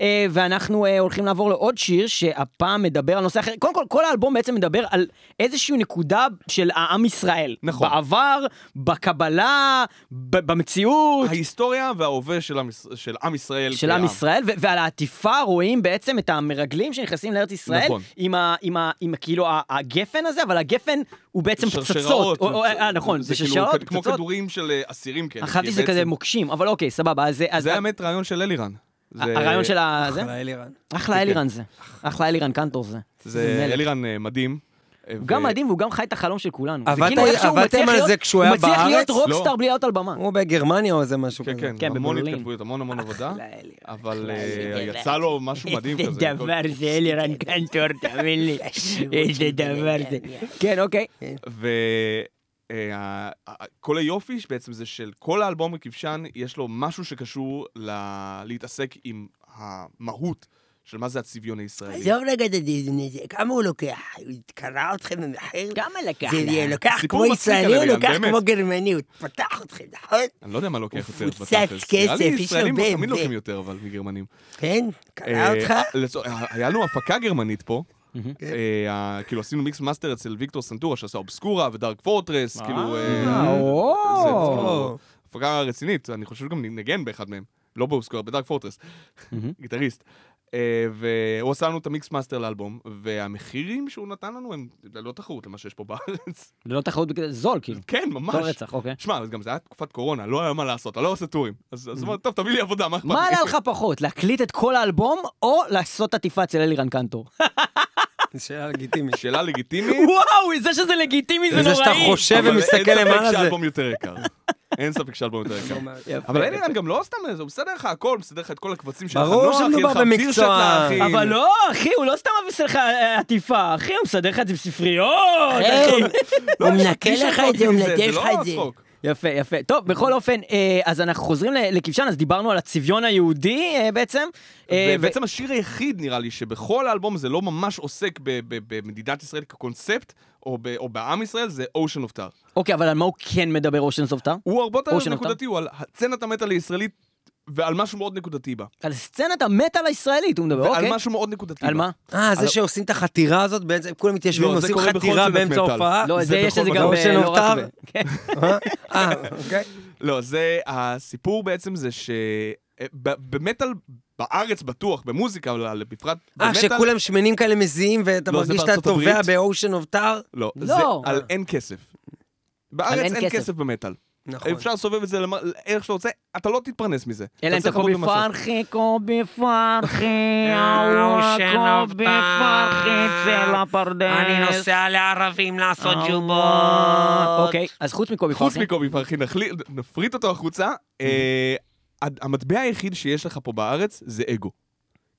אה, ואנחנו אה, הולכים לעבור לעוד שיר שהפעם מדבר על נושא אחר. קודם כל, כל האלבום בעצם מדבר על איזושהי נקודה של העם ישראל. נכון. בעבר, בקבלה, במציאות. ההיסטוריה וההווה של עם, יש- של עם ישראל. של עם כעם. ישראל, ו- ועל העטיפה רואים בעצם את המרגלים שנכנסים לארץ ישראל, נכון. עם, ה- עם, ה- עם כאילו ה- הגפן הזה, אבל הגפן הוא בעצם פצצות. אה, נכון, זה כאילו שרשראות, כ- כמו פצצות. כדורים של אה, אסירים כאלה. חשבתי שזה כזה מוקשים, אבל אוקיי, סבבה, זה האמת רעיון של אלירן. הרעיון של ה... אחלה אלירן. אחלה אלירן זה. אחלה אלירן קנטור זה. זה. אלירן אה, מדהים. גם מדהים והוא גם חי את החלום של כולנו. כאילו עבדתם על זה כשהוא היה הוא מצליח להיות בארץ? רוקסטאר לא. בלי להיות על במה. הוא בגרמניה או איזה משהו כן, כזה. כן, כן, המון. התכתבויות, המון המון עבודה. אבל אה. יצא לו משהו מדהים כזה. איזה דבר זה אלירן קנטור, תאמין לי. איזה דבר זה. כן, אוקיי. וכל היופי בעצם זה של כל האלבום הכבשן, יש לו משהו שקשור ל- להתעסק עם המהות של מה זה הצביון הישראלי. עזוב רגע את הזה, כמה הוא לוקח? הוא קרא אתכם במחיר? כמה לקח זה לה? לוקח כמו ישראלי, הוא לוקח. כמו גרמני, הוא פתח אתכם, נכון? אני לא יודע מה לוקח הוא יותר בתכלס. כסף, נראה לי יש לו ישראלים BMW. תמיד לוקחים יותר, אבל מגרמנים. כן? קרא אה, אותך? היה לנו הפקה גרמנית פה. אה, ה- כאילו עשינו mix master אצל ויקטור סנטורה שעשה Obscura ו Dark Fortress, כאילו... אה, אה, כאילו הפקה רצינית, אני חושב שגם נגן באחד מהם. לא ב Obscura, ב Dark Fortress. גיטריסט. אה, והוא עשה לנו את ה mix master לאלבום, והמחירים שהוא נתן לנו הם ללא תחרות למה שיש פה בארץ. ללא תחרות בכזה זול, כאילו. כן, ממש. זול רצח, אוקיי. שמע, גם זה היה תקופת קורונה, לא היה מה לעשות, אני לא עושה טורים. אז אז אמרתי, טוב, תביא לי עבודה, מה אכפת לי? מה עלה לך פחות, להקליט את כל האלבום, או לעשות עטיפה אצל אלירן קנטור? שאלה לגיטימית. שאלה לגיטימית. וואו, זה שזה לגיטימי זה זה נוראי. שאתה חושב אבל ומסתכל אין ספק למעלה זה... שהאלבום יותר יקר. אין ספק שהאלבום יותר יקר. אבל אלירן גם לא סתם, זה מסדר לך הכל, מסדר לך את כל הקבצים שלך. ברור שמדובר לך במקצוע. אבל לא, אחי, הוא לא סתם עושה לך אה, עטיפה, אחי, הוא מסדר לך את זה בספריות, אה. הוא- לא, הוא מנקה לך את זה, הוא לא לך את זה. יפה, יפה. טוב, בכל אופן, אה, אז אנחנו חוזרים לכבשן, אז דיברנו על הצביון היהודי אה, בעצם. אה, ו- ובעצם השיר היחיד, נראה לי, שבכל האלבום זה לא ממש עוסק במדינת ישראל כקונספט, או ב- או בעם ישראל, זה Ocean of Tar. אוקיי, אבל על מה הוא כן מדבר אושן סופטר? הוא הרבה יותר Ocean of Tar? נקודתי, הוא על סצנת המטאל הישראלית, ועל משהו מאוד נקודתי בה. על סצנת המטאל הישראלית הוא מדבר, ועל אוקיי. משהו מאוד נקודתי בה. על מה? אה, על- זה שעושים את החתירה הזאת, בעצם כולם מתיישבים לא, בכל חתירה באמצע. ההופעה? לא, זה זה יש בכל את זה מקום. גם. אושן לא רק אופטר? ב... כן. אה, אה, אוקיי. לא, זה, הסיפור בעצם זה ש... ב- במטאל בארץ בטוח, במוזיקה, אבל בפרט אה. שכולם שמנים כאלה מזיעים ואתה לא, מרגיש שאתה טובע. באושן אוף טאר? לא, לא. זה על אין כסף. בארץ אין אין כסף. כסף במטאל. נכון. אפשר לסובב את זה למ- איך שאתה רוצה, אתה לא תתפרנס מזה. אלא אם אתה קובי. פרחי, קובי פרחי, אהוה, קובי פרחי, צא לפרדס. לערבים לעשות אוקיי, אז חוץ מקובי חוץ פרחי. מקובי פרחי, נפריט אותו החוצה. אה, הד- המטבע היחיד שיש לך פה בארץ זה אגו.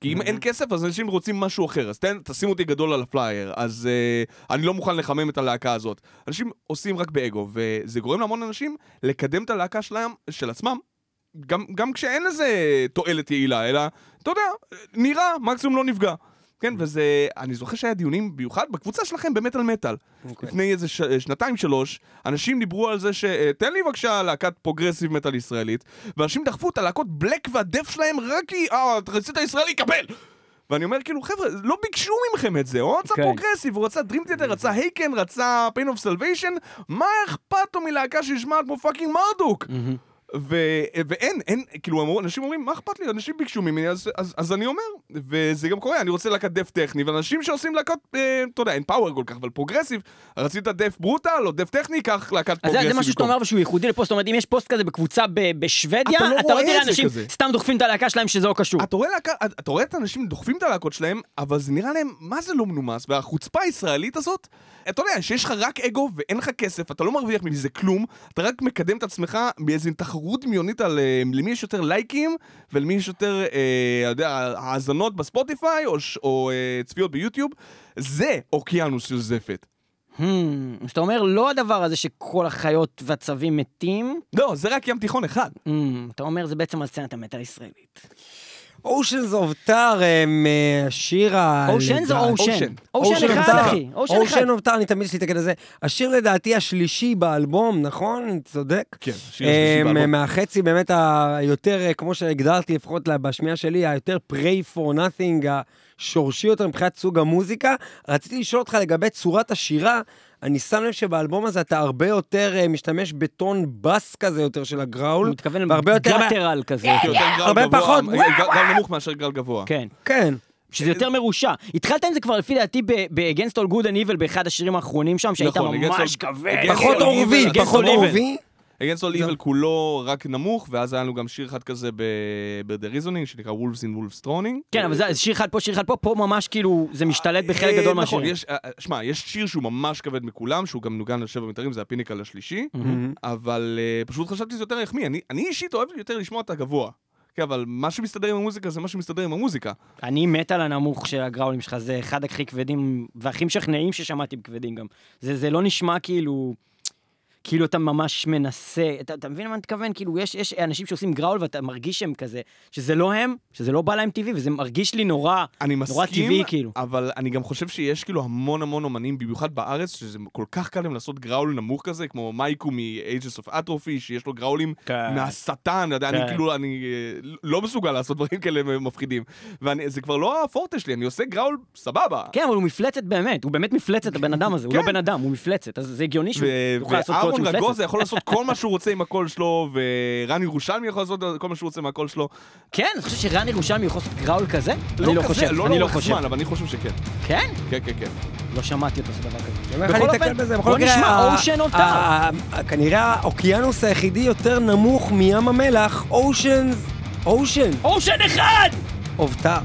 כי אם אין כסף, אז אנשים רוצים משהו אחר. אז תן, תשים אותי גדול על הפלייר. אז אה, אני לא מוכן לחמם את הלהקה הזאת. אנשים עושים רק באגו, וזה גורם להמון אנשים לקדם את הלהקה שלהם, של עצמם, גם, גם כשאין לזה תועלת יעילה, אלא, אתה יודע, נראה, מקסימום לא נפגע. כן, וזה, אני זוכר שהיה דיונים, במיוחד בקבוצה שלכם במטאל מטאל. אוקיי. לפני איזה ש... שנתיים שלוש, אנשים דיברו על זה ש... אה, תן לי בבקשה להקת progressive metal ישראלית, ואנשים דחפו את הלהקות black וה death שלהם רק כי, אה, אתה רצית ישראלי, קבל! ואני אומר, כאילו, חבר'ה, לא ביקשו מכם את זה, הוא רצה כן. progressive, הוא רצה Theater, רצה Haken, רצה Pain of Salvation, מה אכפת לו מלהקה שנשמעת כמו fucking Marduk? ו... ואין, אין, כאילו, אמרו, אנשים אומרים, מה אכפת לי? אנשים ביקשו ממני, אז, אז, אז אני אומר, וזה גם קורה, אני רוצה להקת death טכני, ואנשים שעושים להקת, אה, אתה יודע, אין power כל כך, אבל progressive, רצית death brutal או death טכני, קח להקת אז progressive. זה- זה משהו שאתה. אומר שהוא ייחודי לפה, זאת אומרת, אם יש פוסט כזה בקבוצה ב- בשוודיה, אתה לא אתה לא רואה אנשים. סתם דוחפים את הלהקה שלהם שזה לא קשור. אתה רואה, להקה, אתה רואה את האנשים דוחפים את הלהקות שלהם, אבל זה נראה להם, מה זה לא מנומס? והחוצפה הישראלית הזאת, אתה יודע, שיש לך רק אגו ואין לך כסף, אתה לא מרוויח מזה כלום, אתה רק מקדם את עצמך תחרות דמיונית על אה, למי יש יותר לייקים, ולמי יש יותר, אה, יודע, האזנות בספוטיפיי, או, או אה, צפיות ביוטיוב, זה אוקיינוס של זפת. Hmm, אז אתה אומר, לא הדבר הזה שכל החיות והצבים מתים, לא, זה רק ים תיכון אחד. hmm, אתה אומר, זה בעצם על סצנת המטאל הישראלית. Oceans of Tar אה, השיר ה... ocean זה ocean. ocean. אחד. אחי. ocean אחד. ocean אוף טאר, אני תמיד יש לי את הקטע הזה. השיר לדעתי השלישי באלבום, נכון? אני צודק? כן, שיר השלישי אמ, באלבום. מהחצי באמת היותר, אה, כמו שהגדרתי לפחות בשמיעה שלי, היותר pray for nothing, השורשי יותר מבחינת סוג המוזיקה. רציתי לשאול אותך לגבי צורת השירה, אני שם לב שבאלבום הזה אתה הרבה יותר אה, משתמש בטון בס כזה יותר של הגראול. הוא מתכוון גלטרל כזה. גל הרבה פחות. גל גל נמוך מאשר גל גבוה. כן. כן. שזה יותר מרושע. התחלת עם זה כבר לפי דעתי ב-Against All Good and Evil באחד השירים האחרונים שם, שהיית נכון, ממש כבד. פחות עורבי, פחות. עורבי. Against All Evil כולו רק נמוך, ואז היה לנו גם שיר אחד כזה ב-The Reasoning, שנקרא Wolves in Wolves Troning. כן, אבל זה שיר אחד פה, שיר אחד פה, פה ממש כאילו, זה משתלט בחלק אה, גדול נכון, מהשירים. אה, אה, שמע, יש שיר שהוא ממש כבד מכולם, שהוא גם נוגן על שבע מיתרים, זה הפיניקל השלישי, אבל אה, פשוט חשבתי שזה יותר יחמיא. אני אני אישית אוהב יותר לשמוע את הגבוה. כן, אבל מה שמסתדר עם המוזיקה זה מה שמסתדר עם המוזיקה. אני מת על הנמוך של הגראולים שלך, זה אחד הכי כבדים והכי משכנעים ששמעתי בכבדים גם. זה, זה לא נשמע כאילו... כאילו אתה ממש מנסה, אתה, אתה מבין מה אני מתכוון? כאילו יש, יש אנשים שעושים גראול ואתה מרגיש שהם כזה, שזה לא הם, שזה לא בא להם טבעי, וזה מרגיש לי נורא, אני מסכים, נורא טבעי כאילו. אבל אני גם חושב שיש כאילו המון המון אומנים, במיוחד בארץ, שזה כל כך קל להם לעשות גראול נמוך כזה, כמו מייקו מ-Ages of Atrophy, שיש לו גראולים כן. מהשטן, אתה יודע, אני כן. כאילו, אני אה, לא מסוגל לעשות דברים כאלה מפחידים. וזה כבר לא הפורטה שלי, אני עושה growl סבבה. כן, אבל הוא מפלצת באמת, הוא באמת מפלצת הבן אדם הזה, הוא לא כן. בן אדם, הוא מפלצת, אז זה הגיוני שהוא יוכל לעשות ואהרון רגוזה. יכול לעשות כל מה שהוא רוצה עם הקול שלו, ורן ירושלמי יכול לעשות כל מה שהוא רוצה מהקול שלו. כן, אתה חושב שרן ירושלמי יכול לעשות growl כזה? לא אני לא חושב, לא אני לא חושב. זמן, אבל אני חושב שכן. כן? כן, כן, כן. לא שמעתי אותו עושה דבר כזה. בכל אופן, בוא נשמע, ocean of. ה- כנראה האוקיינוס היחידי יותר נמוך מים המלח, Oceans, אושן אושן אחד! אוף טאר.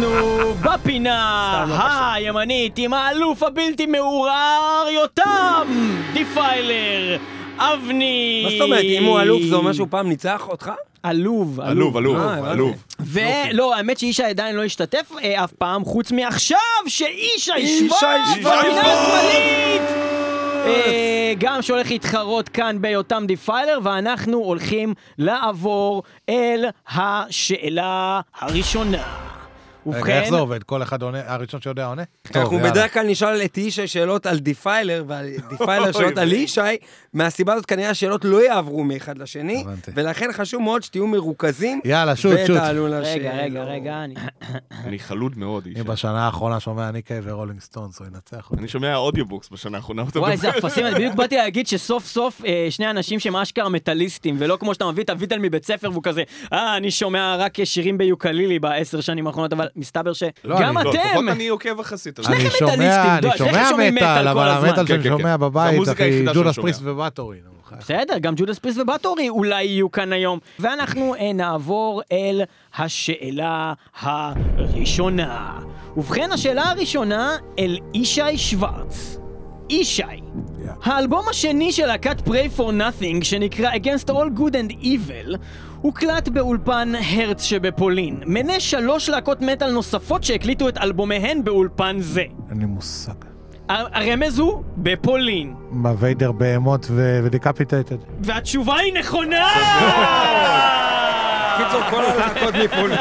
ואנחנו בפינה הימנית עם האלוף הבלתי מעורער יותם דיפיילר אבני מה זאת אומרת, אם הוא אלוף זה אומר שהוא פעם ניצח אותך? עלוב, עלוב, עלוב, אה. עלוב. ולא, האמת שישי עדיין לא השתתף אה, אף פעם, חוץ מעכשיו, שוורץ, שוורץ. בפינה השמאלית! אה, גם שהולך להתחרות כאן ביותם דיפיילר, ואנחנו הולכים לעבור אל השאלה הראשונה. רגע, איך זה עובד? כל אחד עונה, הראשון שיודע עונה? טוב, אנחנו. בדרך כלל נשאל את ישי שאלות על דיפיילר, ועל דיפיילר שאלות על ישי, מהסיבה הזאת כנראה השאלות לא יעברו מאחד לשני. ולכן חשוב מאוד שתהיו מרוכזים, יאללה, shoot, shoot. ותעלו לשאלות. רגע, רגע, רגע, אני... אני חלוד מאוד, איש. אם בשנה האחרונה שומע ניקי ו Rolling Stones, הוא ינצח אותי. אני שומע audiobooks בשנה האחרונה. וואי. איזה אפסים, בדיוק באתי להגיד שסוף סוף אה, שני אנשים שהם אשכרה מטאליסטים, ולא כמו שאתה מביא את הוויטל מבית ספר והוא כזה, אה, אני שומע רק שירים ביוקלילי בעשר שנים האחרונות, אבל מסתבר לא, שגם אני- לא, אתם, לפחות אני עוקב יחסית. אני שניכם שומע, מטאליסטים, אני שניכם שומע מטאל אבל. המטאל שאני כן, כן. שומע זה בבית, אחי, ג'ודס פריסט. ובטורי. בסדר, גם ג'ודס פריסט ובטורי אולי יהיו כאן היום. ואנחנו אה, נעבור אל השאלה הראשונה. ובכן, השאלה הראשונה אל ישי שוורץ. ישי, האלבום השני של להקת Pray for Nothing, שנקרא Against All Good and Evil, הוקלט באולפן הרץ שבפולין. מנה שלוש להקות מטאל נוספות שהקליטו את אלבומיהן באולפן זה. אין לי מושג. הרמז הוא בפולין. מה, ויידר בהמות ו- ודיקפיטייטד? והתשובה היא נכונה! קיצור, כל הלהקות מפולין.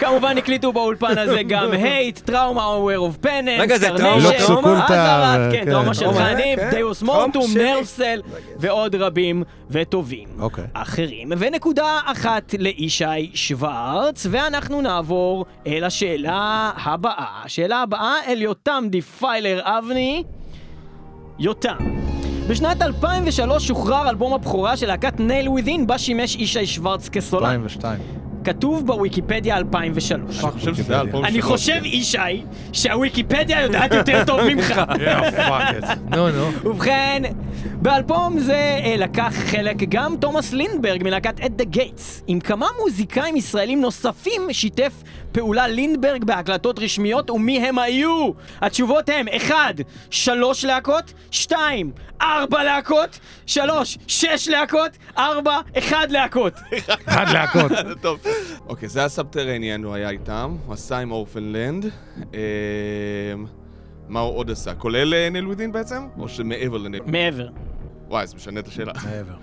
כמובן הקליטו באולפן הזה גם הייט, טראומה, Aware of Penance, רגע, זה טראומה, לוקס אוקולטה, אזהרת, כן, כן. טראומה של חניף, כן. דיוס מורטום. נרסל ועוד רבים וטובים. אוקיי. אחרים. ונקודה אחת לישי שוורץ, ואנחנו נעבור אל השאלה הבאה. השאלה הבאה אל יותם דיפיילר אבני. יותם. בשנת 2003 שוחרר אלבום הבכורה של להקת Nail Within, בה שימש ישי שוורץ כסולן. 2002. כתוב בוויקיפדיה 2003. אני חושב ישי, שהוויקיפדיה יודעת יותר טוב ממך. נו, נו. ובכן, באלבום זה אה, לקח חלק גם תומאס לינדברג מלהקת At the Gates. עם כמה מוזיקאים ישראלים נוספים שיתף פעולה לינדברג בהקלטות רשמיות, ומי הם היו? התשובות הם 1. שלוש להקות, 2. ארבע להקות, 3. שש להקות, 4. 1 להקות. אחד להקות. זה טוב. אוקיי, זה ה Subterranean, הוא היה איתם, הוא עשה עם Orphaned Land. אמ, מה הוא עוד עשה? כולל אה, Nail Within בעצם? או שמעבר ל Nail? מעבר. וואי, זה משנה את השאלה. מעבר.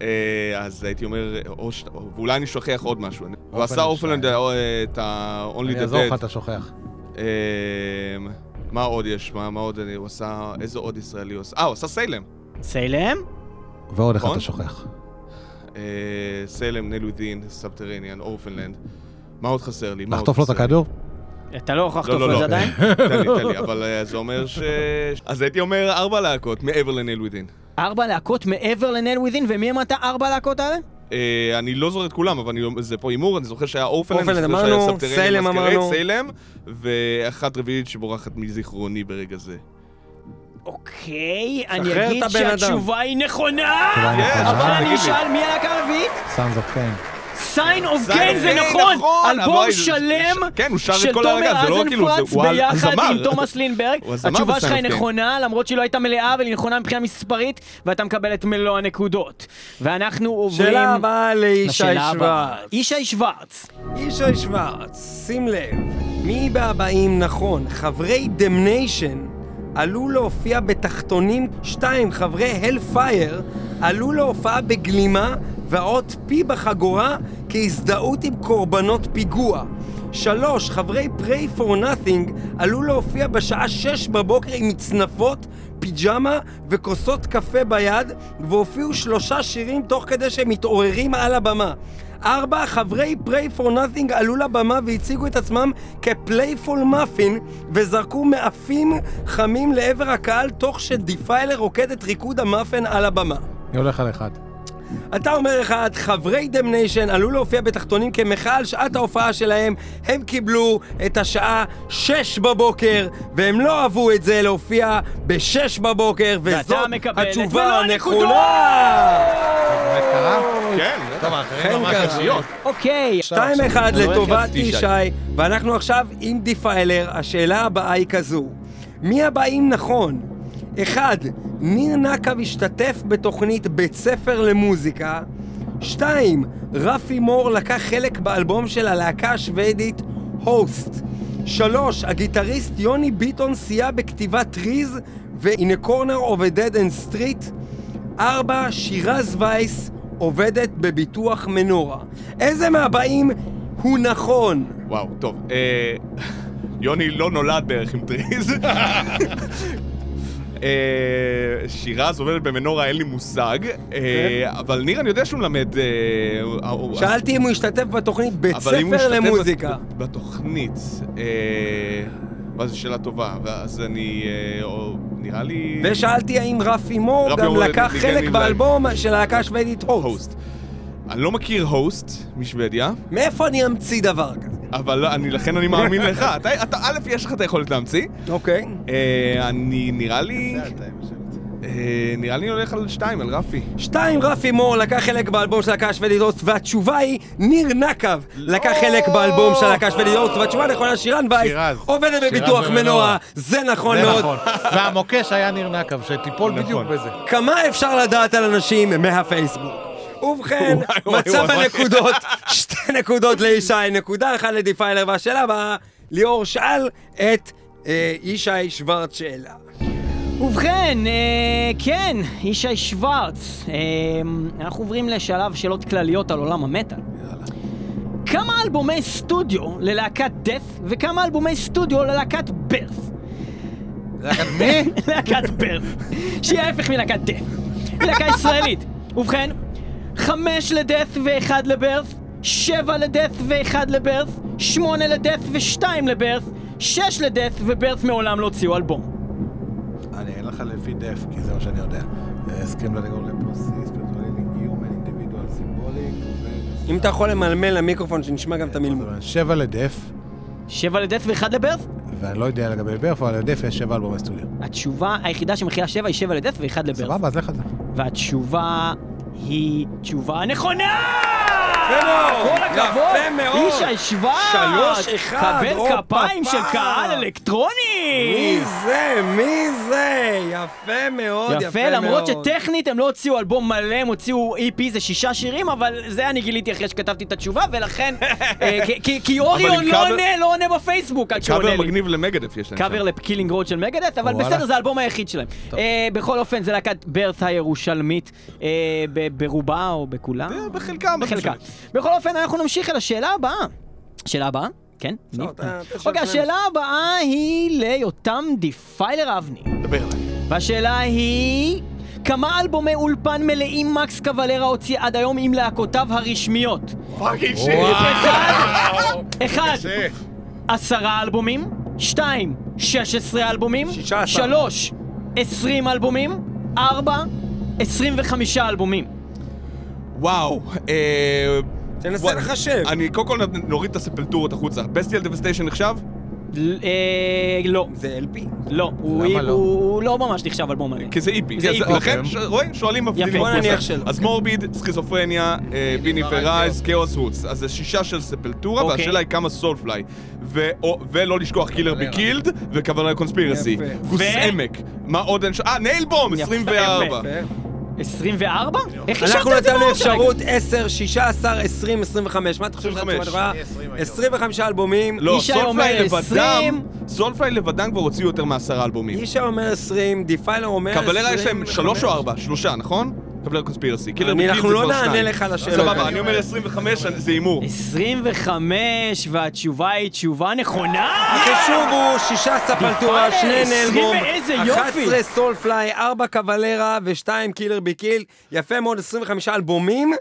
אה, אז הייתי אומר, או ש... ואולי אני שוכח עוד משהו. הוא עשה שתיים. אה, את ה-Only אני the אעזור לך, Dead. אתה שוכח. אמ, מה עוד יש? מה מה עוד אני... הוא עשה... איזה עוד ישראלי הוא עשה? אה, הוא עשה Salem. Salem? ועוד אחד נכון? אתה שוכח. Salem, Nail Within, Subterranean, Orphaned Land. מה עוד חסר לי? לחטוף לו את? הכדור? אתה לא לא, לחטוף לא, לו את לא. זה עדיין? תן לי, תן לי, אבל אה, זה אומר ש... אז הייתי אומר ארבע להקות מעבר לניל ווידין. ארבע להקות מעבר לנל ווידין, ומי אמרת ארבע להקות האלה? אה, אני לא זוכר את כולם, אבל אני- זה פה הימור, אני זוכר שהיה אני זוכר שהיה אמרנו, סיילם אמרנו. סיילם, ואחת רביעית שבורחת מזיכרוני ברגע זה. אוקיי, אני אגיד. שהתשובה היא נכונה! כן. אבל אני. אשאל מי הלהקה הרביעית? סאנס אוף קיין. Sign of Sign gain זה נכון! נכון, אלבום שלם כן, של תומר לא כאילו, אזנפרץ הוא ביחד. עם תומאס לינברג. התשובה שלך היא. נכונה, למרות שהיא לא הייתה מלאה, אבל היא נכונה מבחינה מספרית, ואתה מקבל את מלוא הנקודות. ואנחנו עוברים... שאלה הבאה לישי. שוורץ. ישי שוורץ. ישי שוורץ, שים לב, מי בהבאים נכון? חברי דמניישן עלו להופיע בתחתונים, שתיים, חברי הלפייר עלו להופעה בגלימה והאות פי בחגורה כהזדהות עם קורבנות פיגוע. שלוש, חברי Pray for Nothing עלו להופיע בשעה שש בבוקר עם מצנפות, פיג'מה וכוסות קפה ביד, והופיעו שלושה שירים תוך כדי שהם מתעוררים על הבמה. ארבע, חברי Pray for Nothing עלו לבמה והציגו את עצמם כפלייפול מאפין וזרקו מאפים חמים לעבר הקהל תוך ש Defiler רוקד את ריקוד המאפן על הבמה. אני הולך על אחד. אתה אומר אחד, חברי Damnation עלו להופיע בתחתונים כמחאה על שעת ההופעה שלהם, הם קיבלו את השעה 6 בבוקר, והם לא אהבו את זה להופיע ב-6 בבוקר, וזאת התשובה הנכונה! כן, טוב, האחרים כן ממש קרה. קשיות. אוקיי, 2-1 לטובת רציתי ישי, ואנחנו עכשיו עם Defiler, השאלה הבאה היא כזו: מי הבאים נכון? 1. ניר נקב השתתף בתוכנית בית ספר למוזיקה. 2. רפי מור לקח חלק באלבום של הלהקה השוודית הוסט. 3. הגיטריסט יוני ביטון סייע בכתיבת טריז ו-In a corner of a dead end street. 4. שירז וייס עובדת בביטוח מנורה. איזה מהבאים הוא נכון? וואו, טוב. אה, יוני לא נולד בערך עם טריז. אה, שירז עובדת במנורה, אין לי מושג. אה, אבל ניר, אני יודע שהוא מלמד... אה, שאלתי אם הוא השתתף בתוכנית בית ספר למוזיקה. בת- בתוכנית, וואי, זו שאלה טובה, ואז אני, אה, נראה לי... ושאלתי האם רפי מור גם לקח חלק באלבום של הלהקה השוודית. הוסט. אני לא מכיר הוסט משוודיה, מאיפה אני אמציא דבר כזה? אבל אני, לכן אני מאמין לך. אתה, אתה, א', יש לך את היכולת להמציא. אוקיי. אה, אני, נראה לי... אה, נראה לי הולך על שתיים, על רפי. שתיים, רפי מור לקח חלק באלבום של הלהקה השוודית הוסט, והתשובה היא ניר נקב לקח חלק באלבום של הלהקה השוודית הוסט, והתשובה הנכונה שירן וייס שירז. עובדת שירז בביטוח ומנורה. מנורה, זה נכון זה מאוד. נכון. והמוקש היה ניר נקב, שתיפול בדיוק בזה. כמה אפשר לדעת על אנשים מהפייסבוק? ובכן, מצב. הנקודות, שתי נקודות לישי, נקודה אחת לדיפיילר, והשאלה הבאה, ליאור שאל את אה, ישי שוורץ שאלה. ובכן, אה, כן, ישי שוורץ. אה, אנחנו עוברים לשלב שאלות כלליות על עולם המטאל. כמה אלבומי סטודיו ללהקת דף וכמה אלבומי סטודיו ללהקת ברף? להקת מי? להקת ברף, שהיא ההפך מלהקת דף. להקה ישראלית. ובכן, חמש לדף ואחד לברף, שבע לדף ואחד לברף, שמונה לדף ושתיים לברף, שש לדף וברף מעולם לא הוציאו אלבום. אני אענה לך לפי דף, כי זה מה שאני יודע. הסכם לדגור לפוסיס, פרטואלי גיום, אינדיבידואל סימבוליק, אם אתה יכול למלמל למיקרופון שנשמע גם את המלמול. שבע לדף, שבע לדף ואחד לברף? ואני לא יודע לגבי ברף, אבל לדף יש שבע אלבומי סטודיו. התשובה היחידה שמכילה שבע היא שבע לדף ואחד לברף. סבבה, אז לך על זה. והתשובה היא תשובה נכונה! מאוד, כל הכבוד! יפה מאוד. ישי שוורץ! שלוש, אחד, קבל הופה, כפיים של. קהל מי אלקטרוני! זה? מי זה? יפה מאוד, יפה מאוד. יפה, למרות שטכנית הם לא הוציאו אלבום מלא, הם הוציאו EP, זה שישה שירים, אבל זה אני גיליתי אחרי שכתבתי את התשובה, ולכן... אה, כי- אוריון לא קאבר- עונה, לא עונה בפייסבוק עד שהוא עונה קאבר לי. מגניב למגדף יש להם קאבר. ל Killing Road של Megadeth, אבל וואלה. בסדר, זה האלבום היחיד שלהם. אה, בכל אופן, זה להקת ברת' הירושלמית, אה, ב- ברובה או בכולה? אה, בחלקם. בכל אופן, אנחנו נמשיך אל השאלה הבאה. שאלה הבאה? כן? אוקיי. השאלה הבאה היא ליותם Defiler אבני. דבר אליי. והשאלה היא... כמה אלבומי אולפן מלאים מקס קוולרה הוציא עד היום עם להקותיו הרשמיות? fucking shit. אחד, עשרה אלבומים, שתיים, שש עשרה אלבומים. שלוש, עשרים אלבומים, ארבע, עשרים וחמישה אלבומים. וואו. אה, תנסה וואי, לחשב. אני קודם כל נוריד את הספלטורות החוצה. Bestial Devastation נחשב? ל- אה, לא, זה EP. לא, הוא למה לא? הוא לא ממש נחשב אלבום מלא. כי זה EP. זה אז EP. לכן, אוקיי. ש- רואים? שואלים מבדילים. יפה. בוא נניח שלא. אז Morbid, Schizophrenia, אה, Beneath, Arise, Chaos, Roots. אז זה שישה של ספלטורה, אוקיי. והשאלה היא כמה Soulfly. ו- או- ולא לשכוח קילר בי קילד, וכוונה קונספירסי. יפה. כוס ו- עמק. מה עוד אין ש... אה, ניילבום, יפה, 24. יפה. 24? איך השארת אנחנו את זה נתנו בראש רגע? אפשרות 10, 16, 20, 25. מה אתה חושב 25? הנכונה? 20 היום. 25 אלבומים. לא, ישי סולפליי אומר לבדם, 20. סולפליי לבדם כבר הוציאו יותר מעשרה אלבומים. אישה אומר 20, דיפיילר אומר 20. קבלרה יש להם שלוש או ארבע? שלושה, נכון? קבלר קונספירסי. קילר בי אנחנו לא כבר נענה. לך על השאלות סבבה. אני אומר 25, זה הימור. 25, והתשובה היא תשובה נכונה! החישוב הוא 6 ספלטורה, Defiler, 2 עשרים Nailbomb, ואיזה יופי. 11 Soulfly, 4 קבלרה ו-2 Killer Be Killed. יפה מאוד, 25 אלבומים.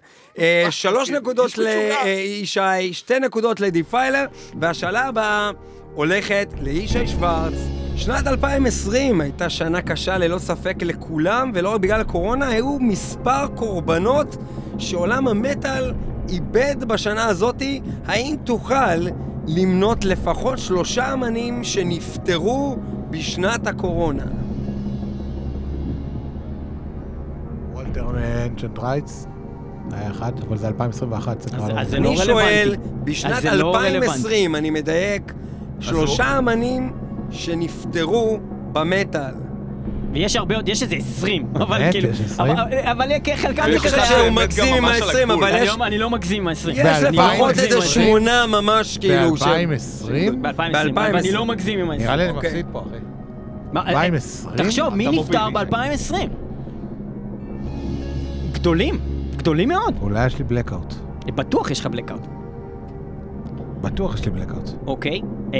3 נקודות יש מצוקה. לישי, 2 נקודות ל Defiler, והשאלה הבאה הולכת לישי שוורץ. שנת 2020 הייתה שנה קשה ללא ספק לכולם, ולא רק בגלל הקורונה, היו מספר קורבנות שעולם המטאל איבד בשנה הזאתי. האם תוכל למנות לפחות שלושה אמנים שנפטרו בשנת הקורונה? וולטר אנצ'נט רייטס. היה אחד, אבל זה 2021, זה אז- כבר... אז זה אני לא שואל, רלוונטי. בשנת אז זה לא 2020, אני מדייק, שלושה אמנים שנפטרו במטאל. ויש הרבה עוד, יש איזה 20, אבל באמת? כאילו... יש 20? אבל- אבל חלקם זה ויש אני כזה... חושב אחד שהוא מגזים עם ממש על ה-20, הגבול. אבל אני יש- לא- אני לא מגזים עם ה-20. יש לפחות איזה שמונה ממש כאילו, שהם- ב-2020? ב-2020, אבל אני לא מגזים עם ה-20. נראה לי אני. מפסיד פה, אחי. מה, 2020? תחשוב, מי נפטר מישהו. ב-2020? גדולים, גדולים מאוד. אולי יש לי בלקאוט. בטוח יש לך בלקאוט. בטוח יש לי בלקאוט. אוקיי, אה,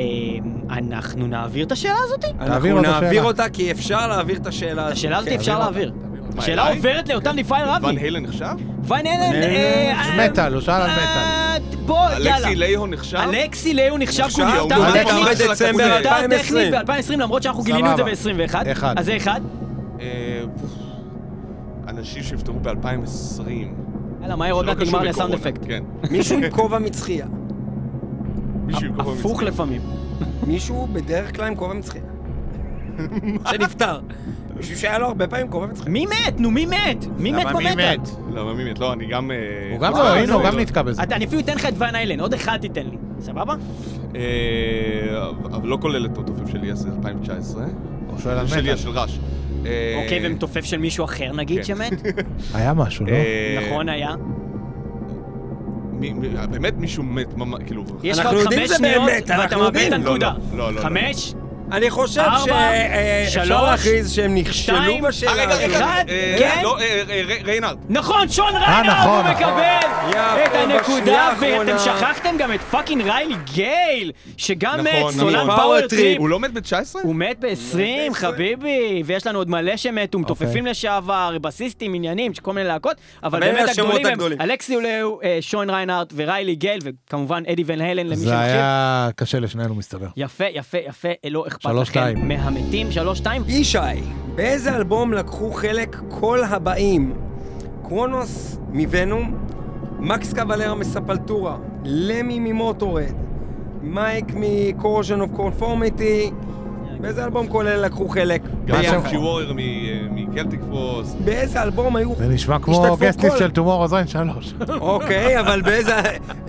אנחנו נעביר את השאלה הזאת? תעביר אנחנו נעביר. אותה כי אפשר להעביר את השאלה את הזאת. השאלה הזאת כן. אפשר להעביר. השאלה אליי? עוברת לאותם דיפייר ון רבי. הילן נחשב? ויין אלן, אה, אה, מטאל, הוא שאל על מטאל. אה, בוא, יאללה. אלכסי לייהו נחשב? אלכסי ליהו נחשב כי הוא נחשב, נפטר הוא הוא נפטר טכנית. בדצמבר הוא נפטר 2020. טכנית ב-2020 למרות שאנחנו גילינו את זה סבבה. ב-21. אחד. אז זה אחד. אה, אנשים שנפטרו ב-2020. יאללה, מהר עוד מעט נגמר לי הסאונד אפקט. כן. מישהו עם כובע מצחייה. מישהו עם כובע הפוך מצחיק. לפעמים. מישהו בדרך כלל עם כובע מצחייה. שנפטר. מישהו שהיה לו הרבה פעמים כובע מצחייה. מי מת? נו, מי מת? מי מת למה מי במטאל? מת? לא, מי מת? לא, אני גם... אה, הוא גם אה, לא, הנה, זה הוא גם לא- נתקע בזה. אתה- אני אפילו אתן לך את ואן איילן, עוד אחד תיתן לי. סבבה? אה, אבל לא כולל את התופף של יס 2019. הוא שואל על של מטאל. של רש. אה, אוקיי, ומתופף של מישהו אחר נגיד כן. שמת? היה משהו, לא? אה, נכון היה. באמת מישהו מת, ממש, כאילו... יש לך אנחנו עוד יודעים חמש שזה שניות באמת, ואתה אנחנו מאבד את יודעים. הנקודה. לא, לא, לא, לא. חמש, אני חושב ארבע, שאפשר שלוש, להכריז שהם נכשלו שתיים, בשאלה רגע, הזאת. רגע, אחד, אה, כן? לא, אה, אה, ר- ריינארד. נכון, שון ריינארד נכון, הוא נכון. מקבל יפה, את הנקודה, ואתם. שכחתם גם את fucking ריילי גייל, שגם נכון, מת, סולן נכון. Power Power Trip. הוא לא מת ב-19? הוא מת ב-20, חביבי, ויש לנו עוד מלא שמתו, מתופפים אוקיי. לשעבר, בסיסטים, עניינים, כל מיני להקות, אבל באמת השמות הגדולים הם. אלכסי לייהו, אה, שון ריינארד וריילי גייל, וכמובן אדי ון הלן למי זה שמקשיב. היה קשה לשנינו, מסתבר. יפה, יפה, יפה, לא אכפת שלוש, לכם שתיים. מהמתים, שלוש, שתיים. ישי, באיזה אלבום לקחו חלק כל הבאים? קרונוס מוונום, מקס קבלרה מספלטורה, למי ממוטורד, מייק מקורז'ן אוף קונפורמיטי, באיזה אלבום כל אלה לקחו חלק? גם? שם קיוורר מקלטיק פרוס. באיזה אלבום היו... זה נשמע כמו גסטיס של טומורו זיין שלוש. אוקיי, אבל באיזה...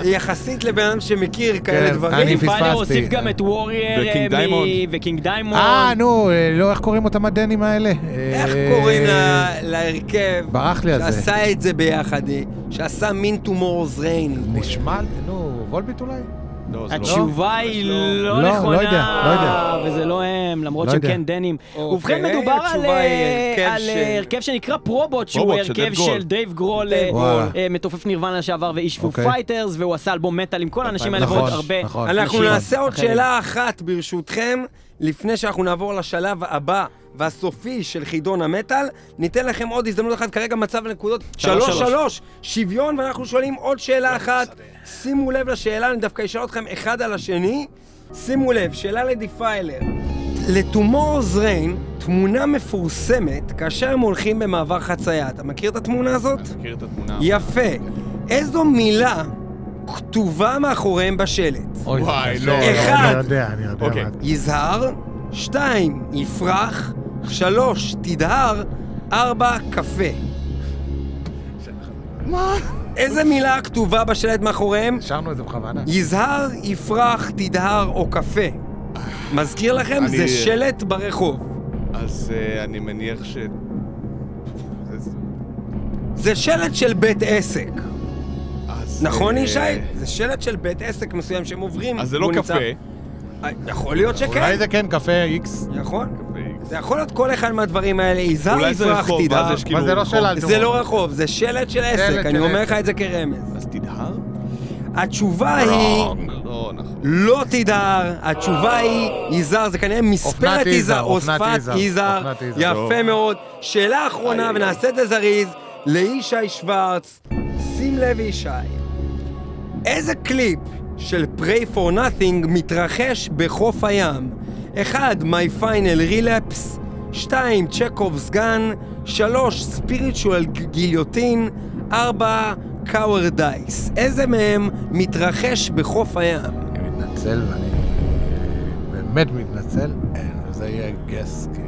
יחסית לבן אדם שמכיר כאלה כן, דברים. אני פיילר פספסתי. הוסיף גם את וורייר וקינג אה, דיימונד. וקינג דיימונד. אה, נו, אה, לא, איך קוראים אותם הדנים האלה? איך אה, קוראים לה- להרכב ברח לי על זה. שעשה את זה ביחד, שעשה מין טומורס ריין? נשמע, נו, וולביט אולי? לא, לא. התשובה היא לא לא, לא נכונה, יודע, לא יודע. וזה לא הם, למרות לא שהם. כן דנים. אוקיי, ובכן, מדובר על אה, הרכב על של- אה, הרכב שנקרא Probot, שהוא הרכב. של דייב גרול, אה, מתופף נירוונה לשעבר ואיש Foo אוקיי. Fighters, והוא עשה אלבום מטאל עם כל האנשים האלה ועוד נכון, הרבה. נכון. אנחנו נעשה עוד. שאלה אחת ברשותכם, לפני שאנחנו נעבור לשלב הבא והסופי של חידון המטאל. ניתן לכם עוד הזדמנות אחת, כרגע מצב הנקודות שלוש, שלוש שלוש. שלוש, שוויון, ואנחנו שואלים עוד שאלה אחת. שימו לב לשאלה, אני דווקא אשאל אתכם אחד על השני. שימו לב, שאלה לדיפיילר. ריין, תמונה מפורסמת כאשר הם הולכים במעבר חצייה. אתה מכיר את התמונה הזאת? אני מכיר את התמונה. יפה. איזו מילה כתובה מאחוריהם בשלט? אוי, וואי, לא. לא. אחד. אני יודע, אני יודע. אוקיי. יזהר, שתיים, יפרח, שלוש, תדהר, ארבע, קפה. מה? איזה מילה כתובה בשלט מאחוריהם? השארנו את זה בכוונה. יזהר, יפרח, תדהר או קפה. מזכיר לכם, אני- זה שלט ברחוב. אז אה, אני מניח ש... זה- שלט של בית עסק. אז, נכון, אה, ישי? זה שלט של בית עסק מסוים שהם עוברים. אז זה לא קפה. נמצא- יכול להיות שכן. אולי זה כן קפה איקס. נכון. זה יכול להיות כל אחד מהדברים האלה. יזהר, אולי זה רחוב, תדהר. כאילו... זה לא על זה לא רחוב, זה שלט של עסק, שלט אני אומר. לך את זה כרמז. אז תדהר? התשובה היא לא, נכון. לא תדהר, התשובה היא יזהר, זה כנראה מספרת יזהר, או אופנת שפת יזהר, יזהר, אופנת יזהר. יפה מאוד. שאלה אחרונה, ונעשה את זה זריז, לישי שוורץ, שים לב ישי, איזה קליפ של Pray for Nothing מתרחש בחוף הים? 1. My Final Relapse 2. צ'קוב סגן 3. ספיריטואל גיליוטין 4. קאוור דייס. איזה מהם מתרחש בחוף הים? אני מתנצל ואני באמת מתנצל, וזה יהיה גס, כאילו.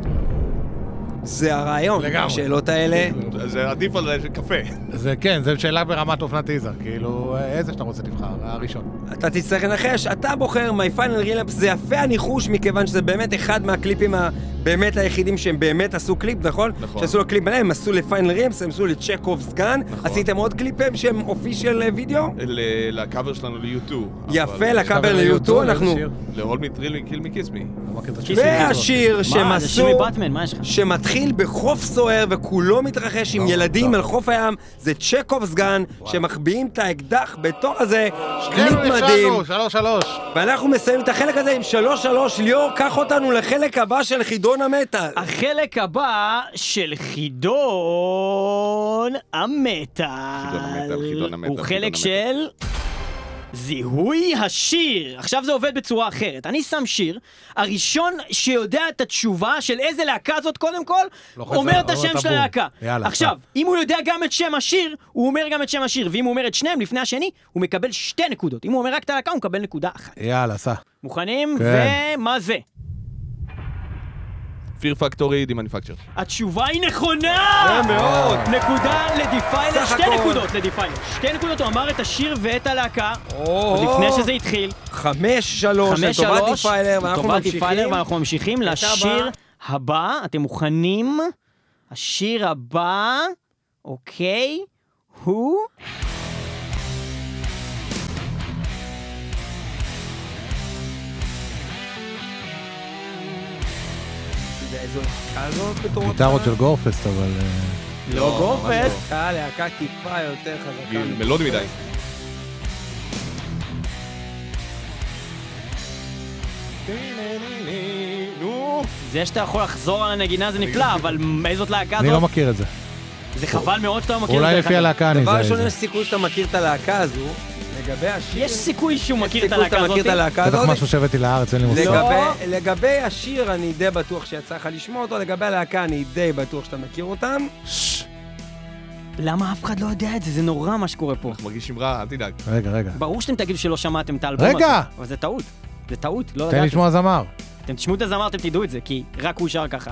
זה הרעיון, לגמרי. השאלות האלה. זה עדיף על קפה. זה כן, זו שאלה ברמת אופנת טיזר, כאילו, איזה שאתה רוצה תבחר, הראשון. אתה תצטרך לנחש, אתה בוחר My Final Relapse, זה יפה הניחוש מכיוון שזה באמת אחד מהקליפים הבאמת היחידים שהם באמת עשו קליפ, נכון? נכון. שעשו לו קליפ מלא, הם עשו לפיינל רימס, הם עשו ל Chekhov's Gun, נכון. עשיתם עוד קליפים שהם official video? ל- לקאבר שלנו ליוטיוב. יפה, לקאבר ליוטיוב, אנחנו... ל-Hold me, thrill me, kill me, kiss me. והשיר שהם מה, זה שיר עשו, מבטמן, שמתחיל בחוף סוער וכולו מתרחש עם ילדים. על חוף הים, זה צ'קוב סגן, שמחביאים את האקדח בתוך הזה, קליפ מדהים. שלוש שלוש. ואנחנו מסיימים את החלק הזה עם 3-3, ליאור, קח אותנו לחלק הבא של חידון המטאל. החלק הבא של חידון המטאל. חידון המטאל, חידון המטאל, הוא חלק. של זיהוי השיר. עכשיו זה עובד בצורה אחרת. אני שם שיר, הראשון שיודע את התשובה של איזה להקה זאת קודם כל, לוחץ אומר על- את השם אומר של. הלהקה. יאללה, עכשיו, טוב. אם הוא יודע גם את שם השיר, הוא אומר גם את שם השיר, ואם הוא אומר את שניהם לפני השני, הוא מקבל שתי נקודות. אם הוא אומר רק את הלהקה, הוא מקבל נקודה אחת. יאללה, סע. מוכנים? כן. ומה זה? Fear Factory, Demanufacture. התשובה היא נכונה! מאוד. נקודה לדיפיילר, סך שתי הכל. נקודות לדיפיילר. שתי נקודות, הוא אמר את השיר ואת הלהקה, עוד לפני שזה התחיל. חמש שלוש, חמש לטובת שלוש, דיפיילר, ואנחנו לטובת ממשיכים. דיפיילר, ואנחנו ממשיכים. לשיר הבא. אתם מוכנים? השיר הבא, אוקיי, הוא... איזו להקה זאת בתור... גיטרות של גורפסט, אבל... אה, לא גופס. להקה, להקה טיפה יותר חזקה. מלודי מדי. זה שאתה יכול לחזור על הנגינה זה נפלא, אבל איזאת להקה אני לא זאת? מכיר את זה. זה חבל מאוד שאתה לא מכיר את אולי זה. לפי דרך אגב. הלהקה אני דבר אזהה ראשון, יש זה. סיכוי שאתה מכיר את הלהקה הזו. לגבי השיר... יש סיכוי שהוא מכיר את הלהקה הזאת. מכיר את הלהקה בטח. משהו שהבאתי לארץ, אין לי מושג. לא. לגבי, השיר, אני די בטוח שיצא לך לשמוע אותו, לגבי הלהקה, אני די בטוח שאתה מכיר אותם. למה אף אחד לא יודע את זה? זה נורא מה שקורה פה. אנחנו מרגישים רע, אל תדאג. רגע, רגע. ברור שאתם תגידו שלא שמעתם את האלבום הזה. רגע! אבל זה טעות. זה טעות, לא תן ידעתי. לשמוע זמר. אתם תשמעו את הזמר, אתם תדעו את זה, כי רק הוא שר ככה.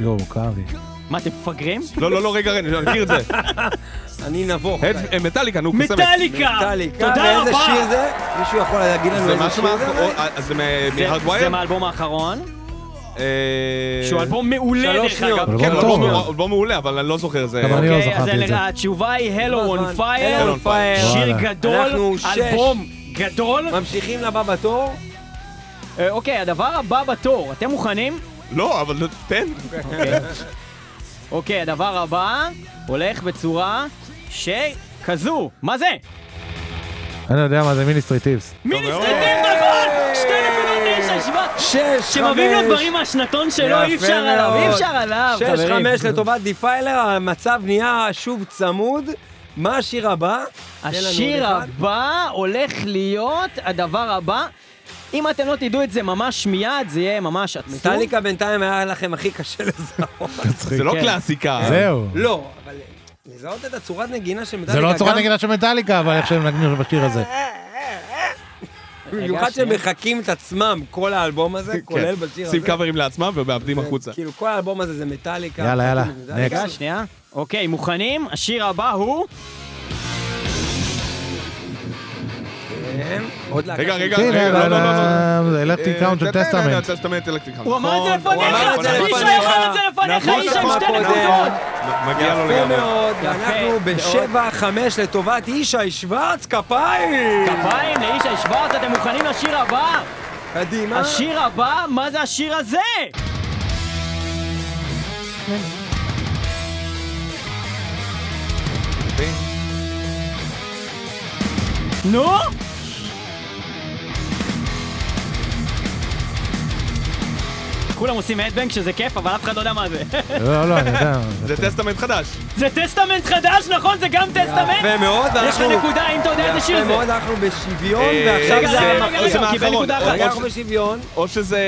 יואו, כאב לי. מה, אתם מפגרים? לא, לא, לא, רגע, רגע, אני מכיר את זה. אני נבוך. אה, מטאליקה, נו, קוסמת. מטאליקה! מטאליקה, תודה ואיזה רבה! שיר זה? מישהו יכול להגיד לנו זה איזה שיר זה? אה, זה זה- זה מהארדווייר? מהאלבום האחרון, אה, שהוא אלבום מעולה דרך. אגב. אלבום כן, טוב. אלבום אלבום מעולה, אבל אני לא זוכר, זה... גם אני לא אוקיי, אז זכרתי את זה. התשובה היא Hello on. Fire. שיר. גדול. אלבום גדול. ממשיכים לבא בתור. אוקיי, הדבר הבא בתור, אתם מוכנים? לא, אבל תן. אוקיי, הדבר הבא הולך בצורה שכזו. מה זה? אני יודע מה זה Ministry Thieves. Ministry Thieves נכון! שתי נקודות לאיש השבט! שש, חמש. שמביאים לו דברים מהשנתון שלו, אי אפשר עליו, אי. אפשר עליו, שש, חברים. חמש לטובת דיפיילר, המצב נהיה שוב צמוד. מה השיר הבא? השיר. הבא הולך להיות הדבר הבא. אם אתם לא תדעו את זה ממש מיד, זה יהיה ממש עצוב. מטאליקה בינתיים היה לכם הכי קשה לזהות. זה לא כן. קלאסיקה. זהו. לא, אבל לזהות את הצורת נגינה של מטאליקה זה לא צורת גם- נגינה של מטאליקה, אבל איך שהם נגנו בשיר הזה. במיוחד שהם מחקים את עצמם, כל האלבום הזה, כולל בשיר הזה. עושים קאברים לעצמם ומאבדים החוצה. כאילו, כל האלבום הזה זה מטאליקה. יאללה, יאללה. רגע, שנייה. אוקיי, מוכנים? השיר הבא הוא... כן, עוד להקה. רגע, של- רגע, כן, רגע, לא, לא, לא, לא. Electric Crown של Testament. Testament Electric הוא אמר את זה נכון, הוא אמר את זה לפניך! לפניך. ישי אמר את זה לפניך, נכון, ישי עם נכון, שתי. נקודות! מגיע לו יפה לגמרי. מאוד, יפה. ואנחנו בשבע, חמש לטובת ישי שוורץ, כפיים! כפיים לישי שוורץ, אתם מוכנים לשיר הבא? קדימה. השיר הבא, מה זה השיר הזה? נו? כולם עושים headbang שזה כיף, אבל אף אחד לא יודע מה זה. לא, לא, אני יודע. זה Testament חדש. זה Testament חדש, נכון? זה גם Testament? יפה מאוד, יש לך. נקודה אם אתה יודע איזה שיר יפה זה. מאוד, אנחנו בשוויון, אה, ועכשיו זה... רגע, רגע, אנחנו בשוויון. או שזה...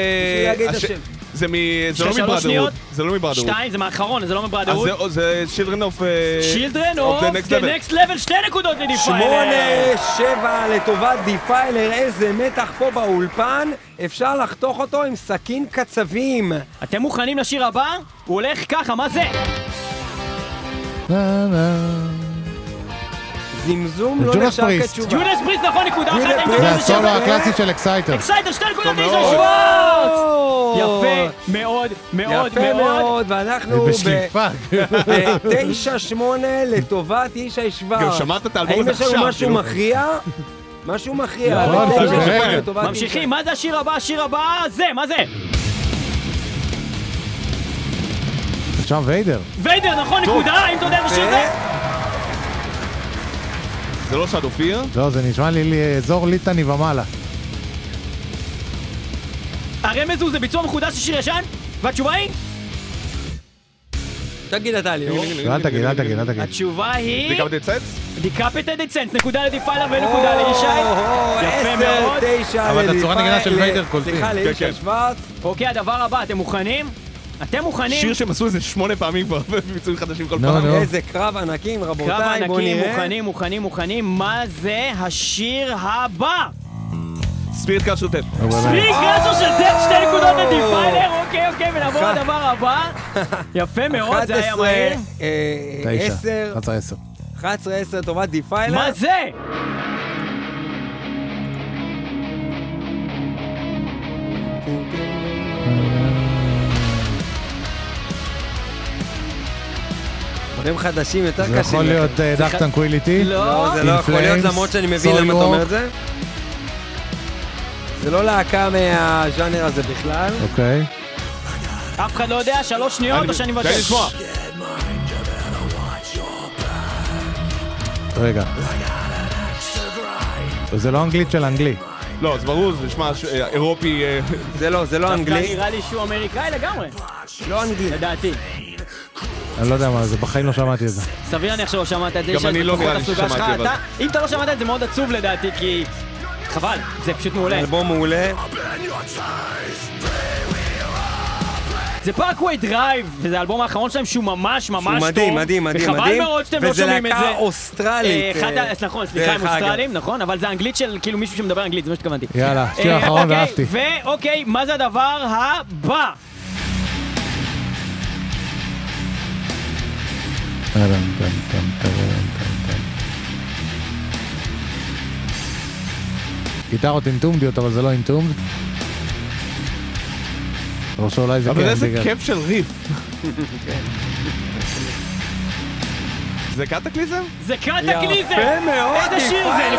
זה מ... זה לא מ Brotherhood. זה לא מ Brotherhood. שתיים, זה מהאחרון, זה לא אז מ Brotherhood. זה- זה Children of... אה, Children of of the next the level. next level, שתי נקודות לדיפיילר. שמונה, שבע לטובת דיפיילר, איזה מתח פה באולפן. אפשר לחתוך אותו עם סכין קצבים. אתם מוכנים לשיר הבא? הוא הולך ככה, מה זה? זמזום לא נחשב Priest. כתשובה. ג'ונס Priest, נכון, נקודה אחת, האם Priest. זה הסולו? הקלאסי של Exciter. Exciter, שתי נקודות טוב לישי מאוד. שוורץ! או! יפה מאוד מאוד יפה מאוד. ואנחנו בשליפה. בתשע שמונה לטובת ישי שוורץ. גם שמעת את האלבום האם הזה יש לנו עכשיו, משהו כאילו. מכריע? משהו מכריע. נכון, לטובת ממשיכים. מה זה השיר הבא? השיר הבא זה, מה זה? עכשיו ויידר. ויידר, נכון, נקודה, האם אתה יודע איזה שיר זה? זה לא שד אופיר? לא, זה נשמע לי אזור ליטני ומעלה. הרמז הוא זה ביצוע מחודש של שיר ישן? והתשובה היא? תגיד אתה לי. אור. אל תגיד, אל תגיד, אל תגיד. התשובה היא... זה כמה דצץ? דיקפטד סנס, נקודה לדיפיילר ונקודה לישי. יפה מאוד. אבל את הצורה נגינה של ויידר קולטים. סליחה, כן, לישי כן. שוורץ. אוקיי, הדבר הבא, אתם מוכנים? אתם מוכנים? שיר שהם עשו איזה שמונה פעמים כבר בביצועים חדשים כל נו, פעם. נו. איזה קרב ענקים, קרב רבותיי, בואו ענקים, נראה. מוכנים, מוכנים, מוכנים. מה זה השיר הבא? טט. נו, באמת. Spirit Crusher של Death, שתי נקודות לדיפיילר, אוקיי, אוקיי, ונעבור. לדבר הבא. יפה מאוד, זה היה 11, מהיר. אה, תשע. 10, 11 10. 11, 10 לטובת דיפיילר. מה זה? דברים חדשים יותר זה קשים. יכול להיות Dark Tranquillity. לא, זה לא יכול להיות, למרות שאני מבין למה אתה אומר. את זה. זה לא להקה מהז'אנר הזה בכלל. אוקיי. אף אחד לא יודע, שלוש שניות או שאני תן לי מבקש? לשמוע. רגע. זה לא אנגלית של אנגלי. לא, זה ברור, זה נשמע אה, אירופי... אה, זה לא, זה לא דווקא אנגלי. נראה לי שהוא אמריקאי לגמרי, לא אנגלי. לדעתי. אני לא יודע מה זה, בחיים לא שמעתי את זה. סביר להניח שלא שמעת את זה, גם אני לא נראה לי. ששמעתי, אבל- אתה- אם אתה לא שמעת את זה, מאוד עצוב לדעתי, כי... חבל, זה פשוט מעולה. אלבום מעולה. זה Parkway Drive, וזה האלבום האחרון שלהם שהוא ממש ממש שהוא טוב. מדהים, מדהים, מדהים, וחבל מדהים. מאוד שאתם לא וזה שומעים את להקה זה. אוסטרלית. אה, אחד ה... אה, נכון, סליחה, הם דרך אגב. אוסטרלים, נכון, אבל זה אנגלית של כאילו מישהו שמדבר אנגלית, זה מה שהתכוונתי. יאללה, שיר אה, אחרון אוקיי, ואהבתי. ואוקיי, מה זה הדבר הבא? גיטרות Entombed יות, אבל זה לא Entombed. או שאולי זה אבל כן, איזה בגלל- כיף של ריף. זה Kataklysm? זה Kataklysm! יפה מאוד, איזה שיר זה?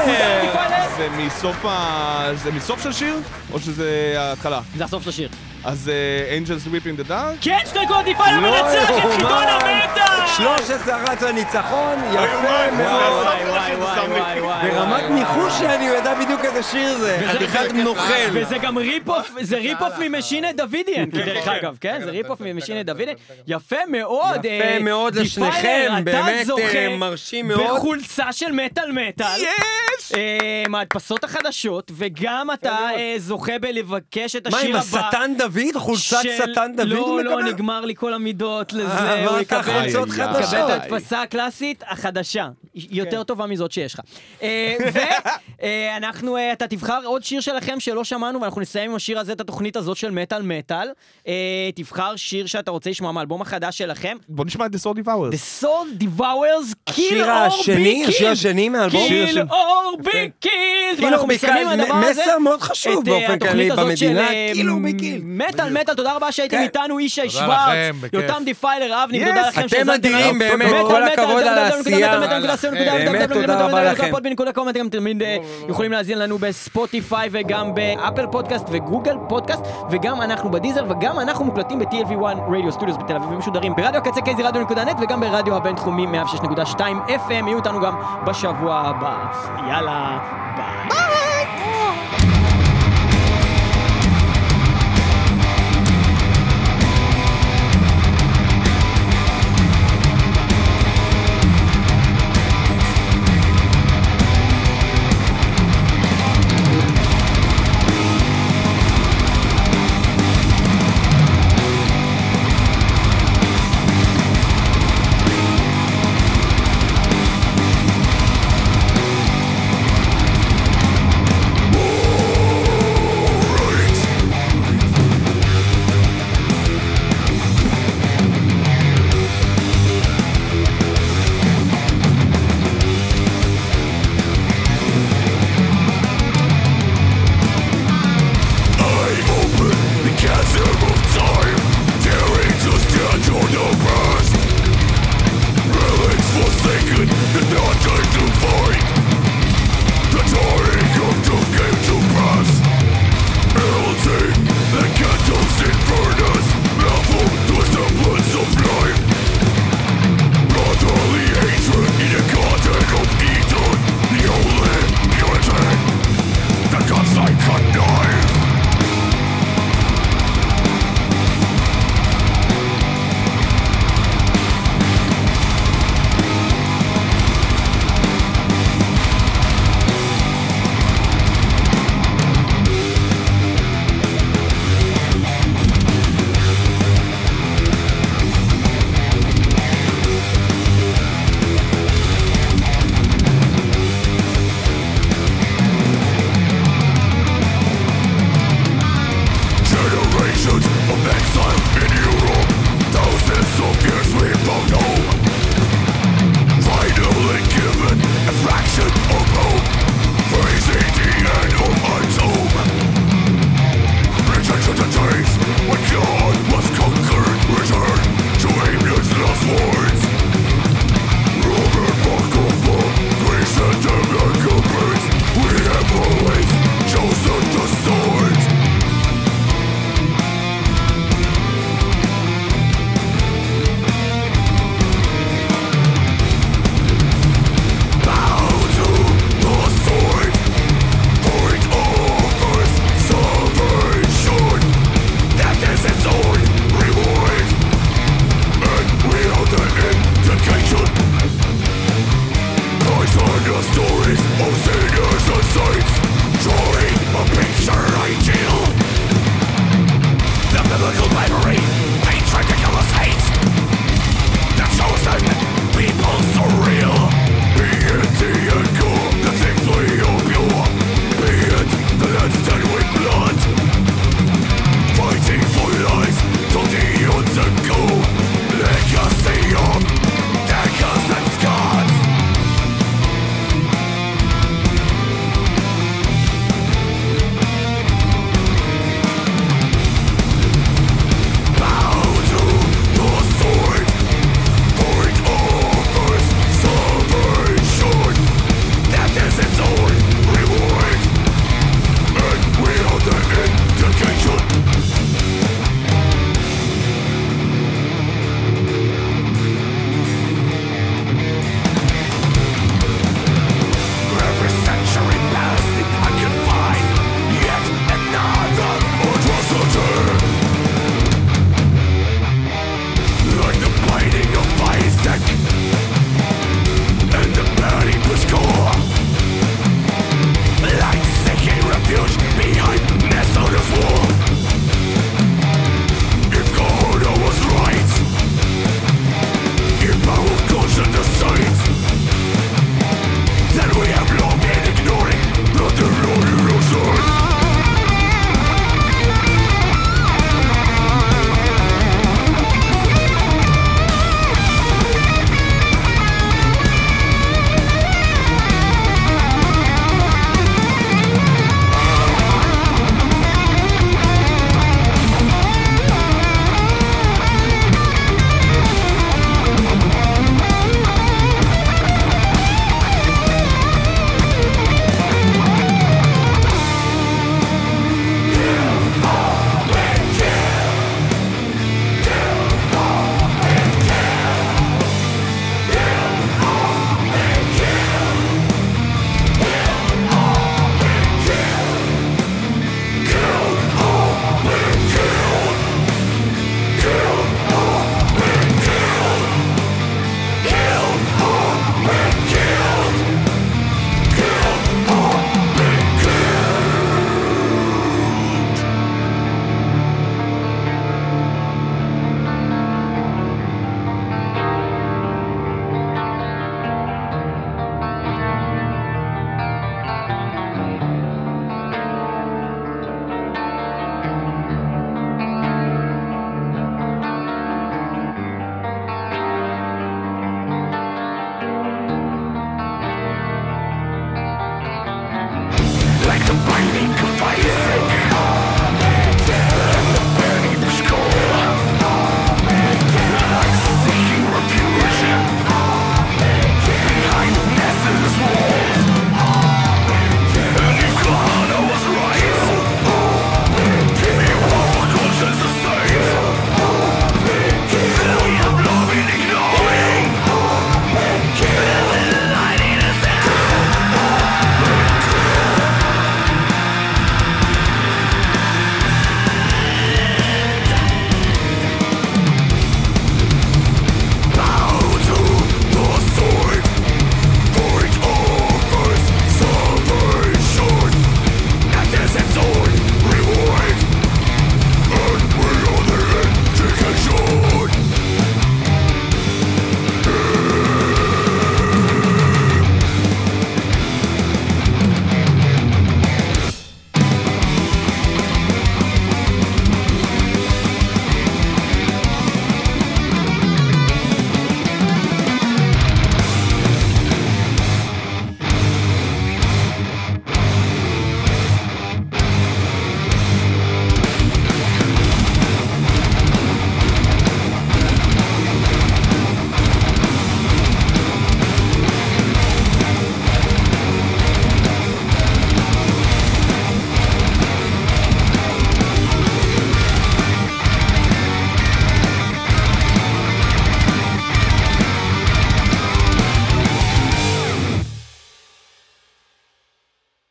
נקודה? זה מסוף ה... זה מסוף של שיר? או שזה ההתחלה? זה הסוף של השיר. אז אה, Angels in the Dark? כן, שתי נקודות דיפיילר לא מנצח את. חידון המטאל! 13 רץ לניצחון, וואי, יפה וואי, מאוד. וואי וואי וואי וואי וואי ברמת ניחוש שאני יודע בדיוק איזה שיר זה. חתיכת נוכל. וזה גם rip-off, זה rip-off מ Machine Davidian, דרך אגב, כן? זה rip-off מ Machine Davidian. יפה מאוד. יפה אה, מאוד לשניכם, אתה באמת, זוכה אה, מרשים מאוד. בחולצה של מטאל מטאל. יש! אה, מההדפסות החדשות, וגם אתה זוכה בלבקש את מה השיר עם הבא. השטן דוד? חולצת שטן דוד לא, הוא לא, מקבל? נגמר לי כל המידות לזה, הוא. יקבל את ההדפסה הקלאסית החדשה, יותר טובה מזאת שיש לך. ואנחנו, אתה תבחר עוד שיר שלכם שלא שמענו, ואנחנו נסיים עם השיר הזה את התוכנית הזאת של מטאל מטאל. אה, תבחר שיר שאתה רוצה לשמוע מהאלבום החדש שלכם. בוא נשמע את The Soul Devours. The Soul Devours, Kill השיר or be השיר killed. השני מהאלבום. Kill or be killed. כאילו ואנחנו מסיימים עם הדבר הזה. מסר מאוד חשוב אה, באופן כללי במדינה, אה, כאילו בקיל. מטאל מטאל, תודה רבה שהייתם כן. איתנו, ישי שוורץ. יותם דיפיילר, אבני, תודה לכם אתם לנו. באמת, כל הכבוד על העשייה. באמת, תודה רבה לכם. אה, יכולים להאזין לנו בספוטיפיי וגם באפל פודקאסט וגוגל פודקאסט וגם אנחנו ב Deezer וגם אנחנו מוקלטים ב-TLV1 Radio Studios בתל אביב ומשודרים ברדיו הקצה KZ Radio נקודה net וגם ברדיו הבינתחומי 106.2 FM יהיו איתנו גם בשבוע הבא. יאללה, ביי.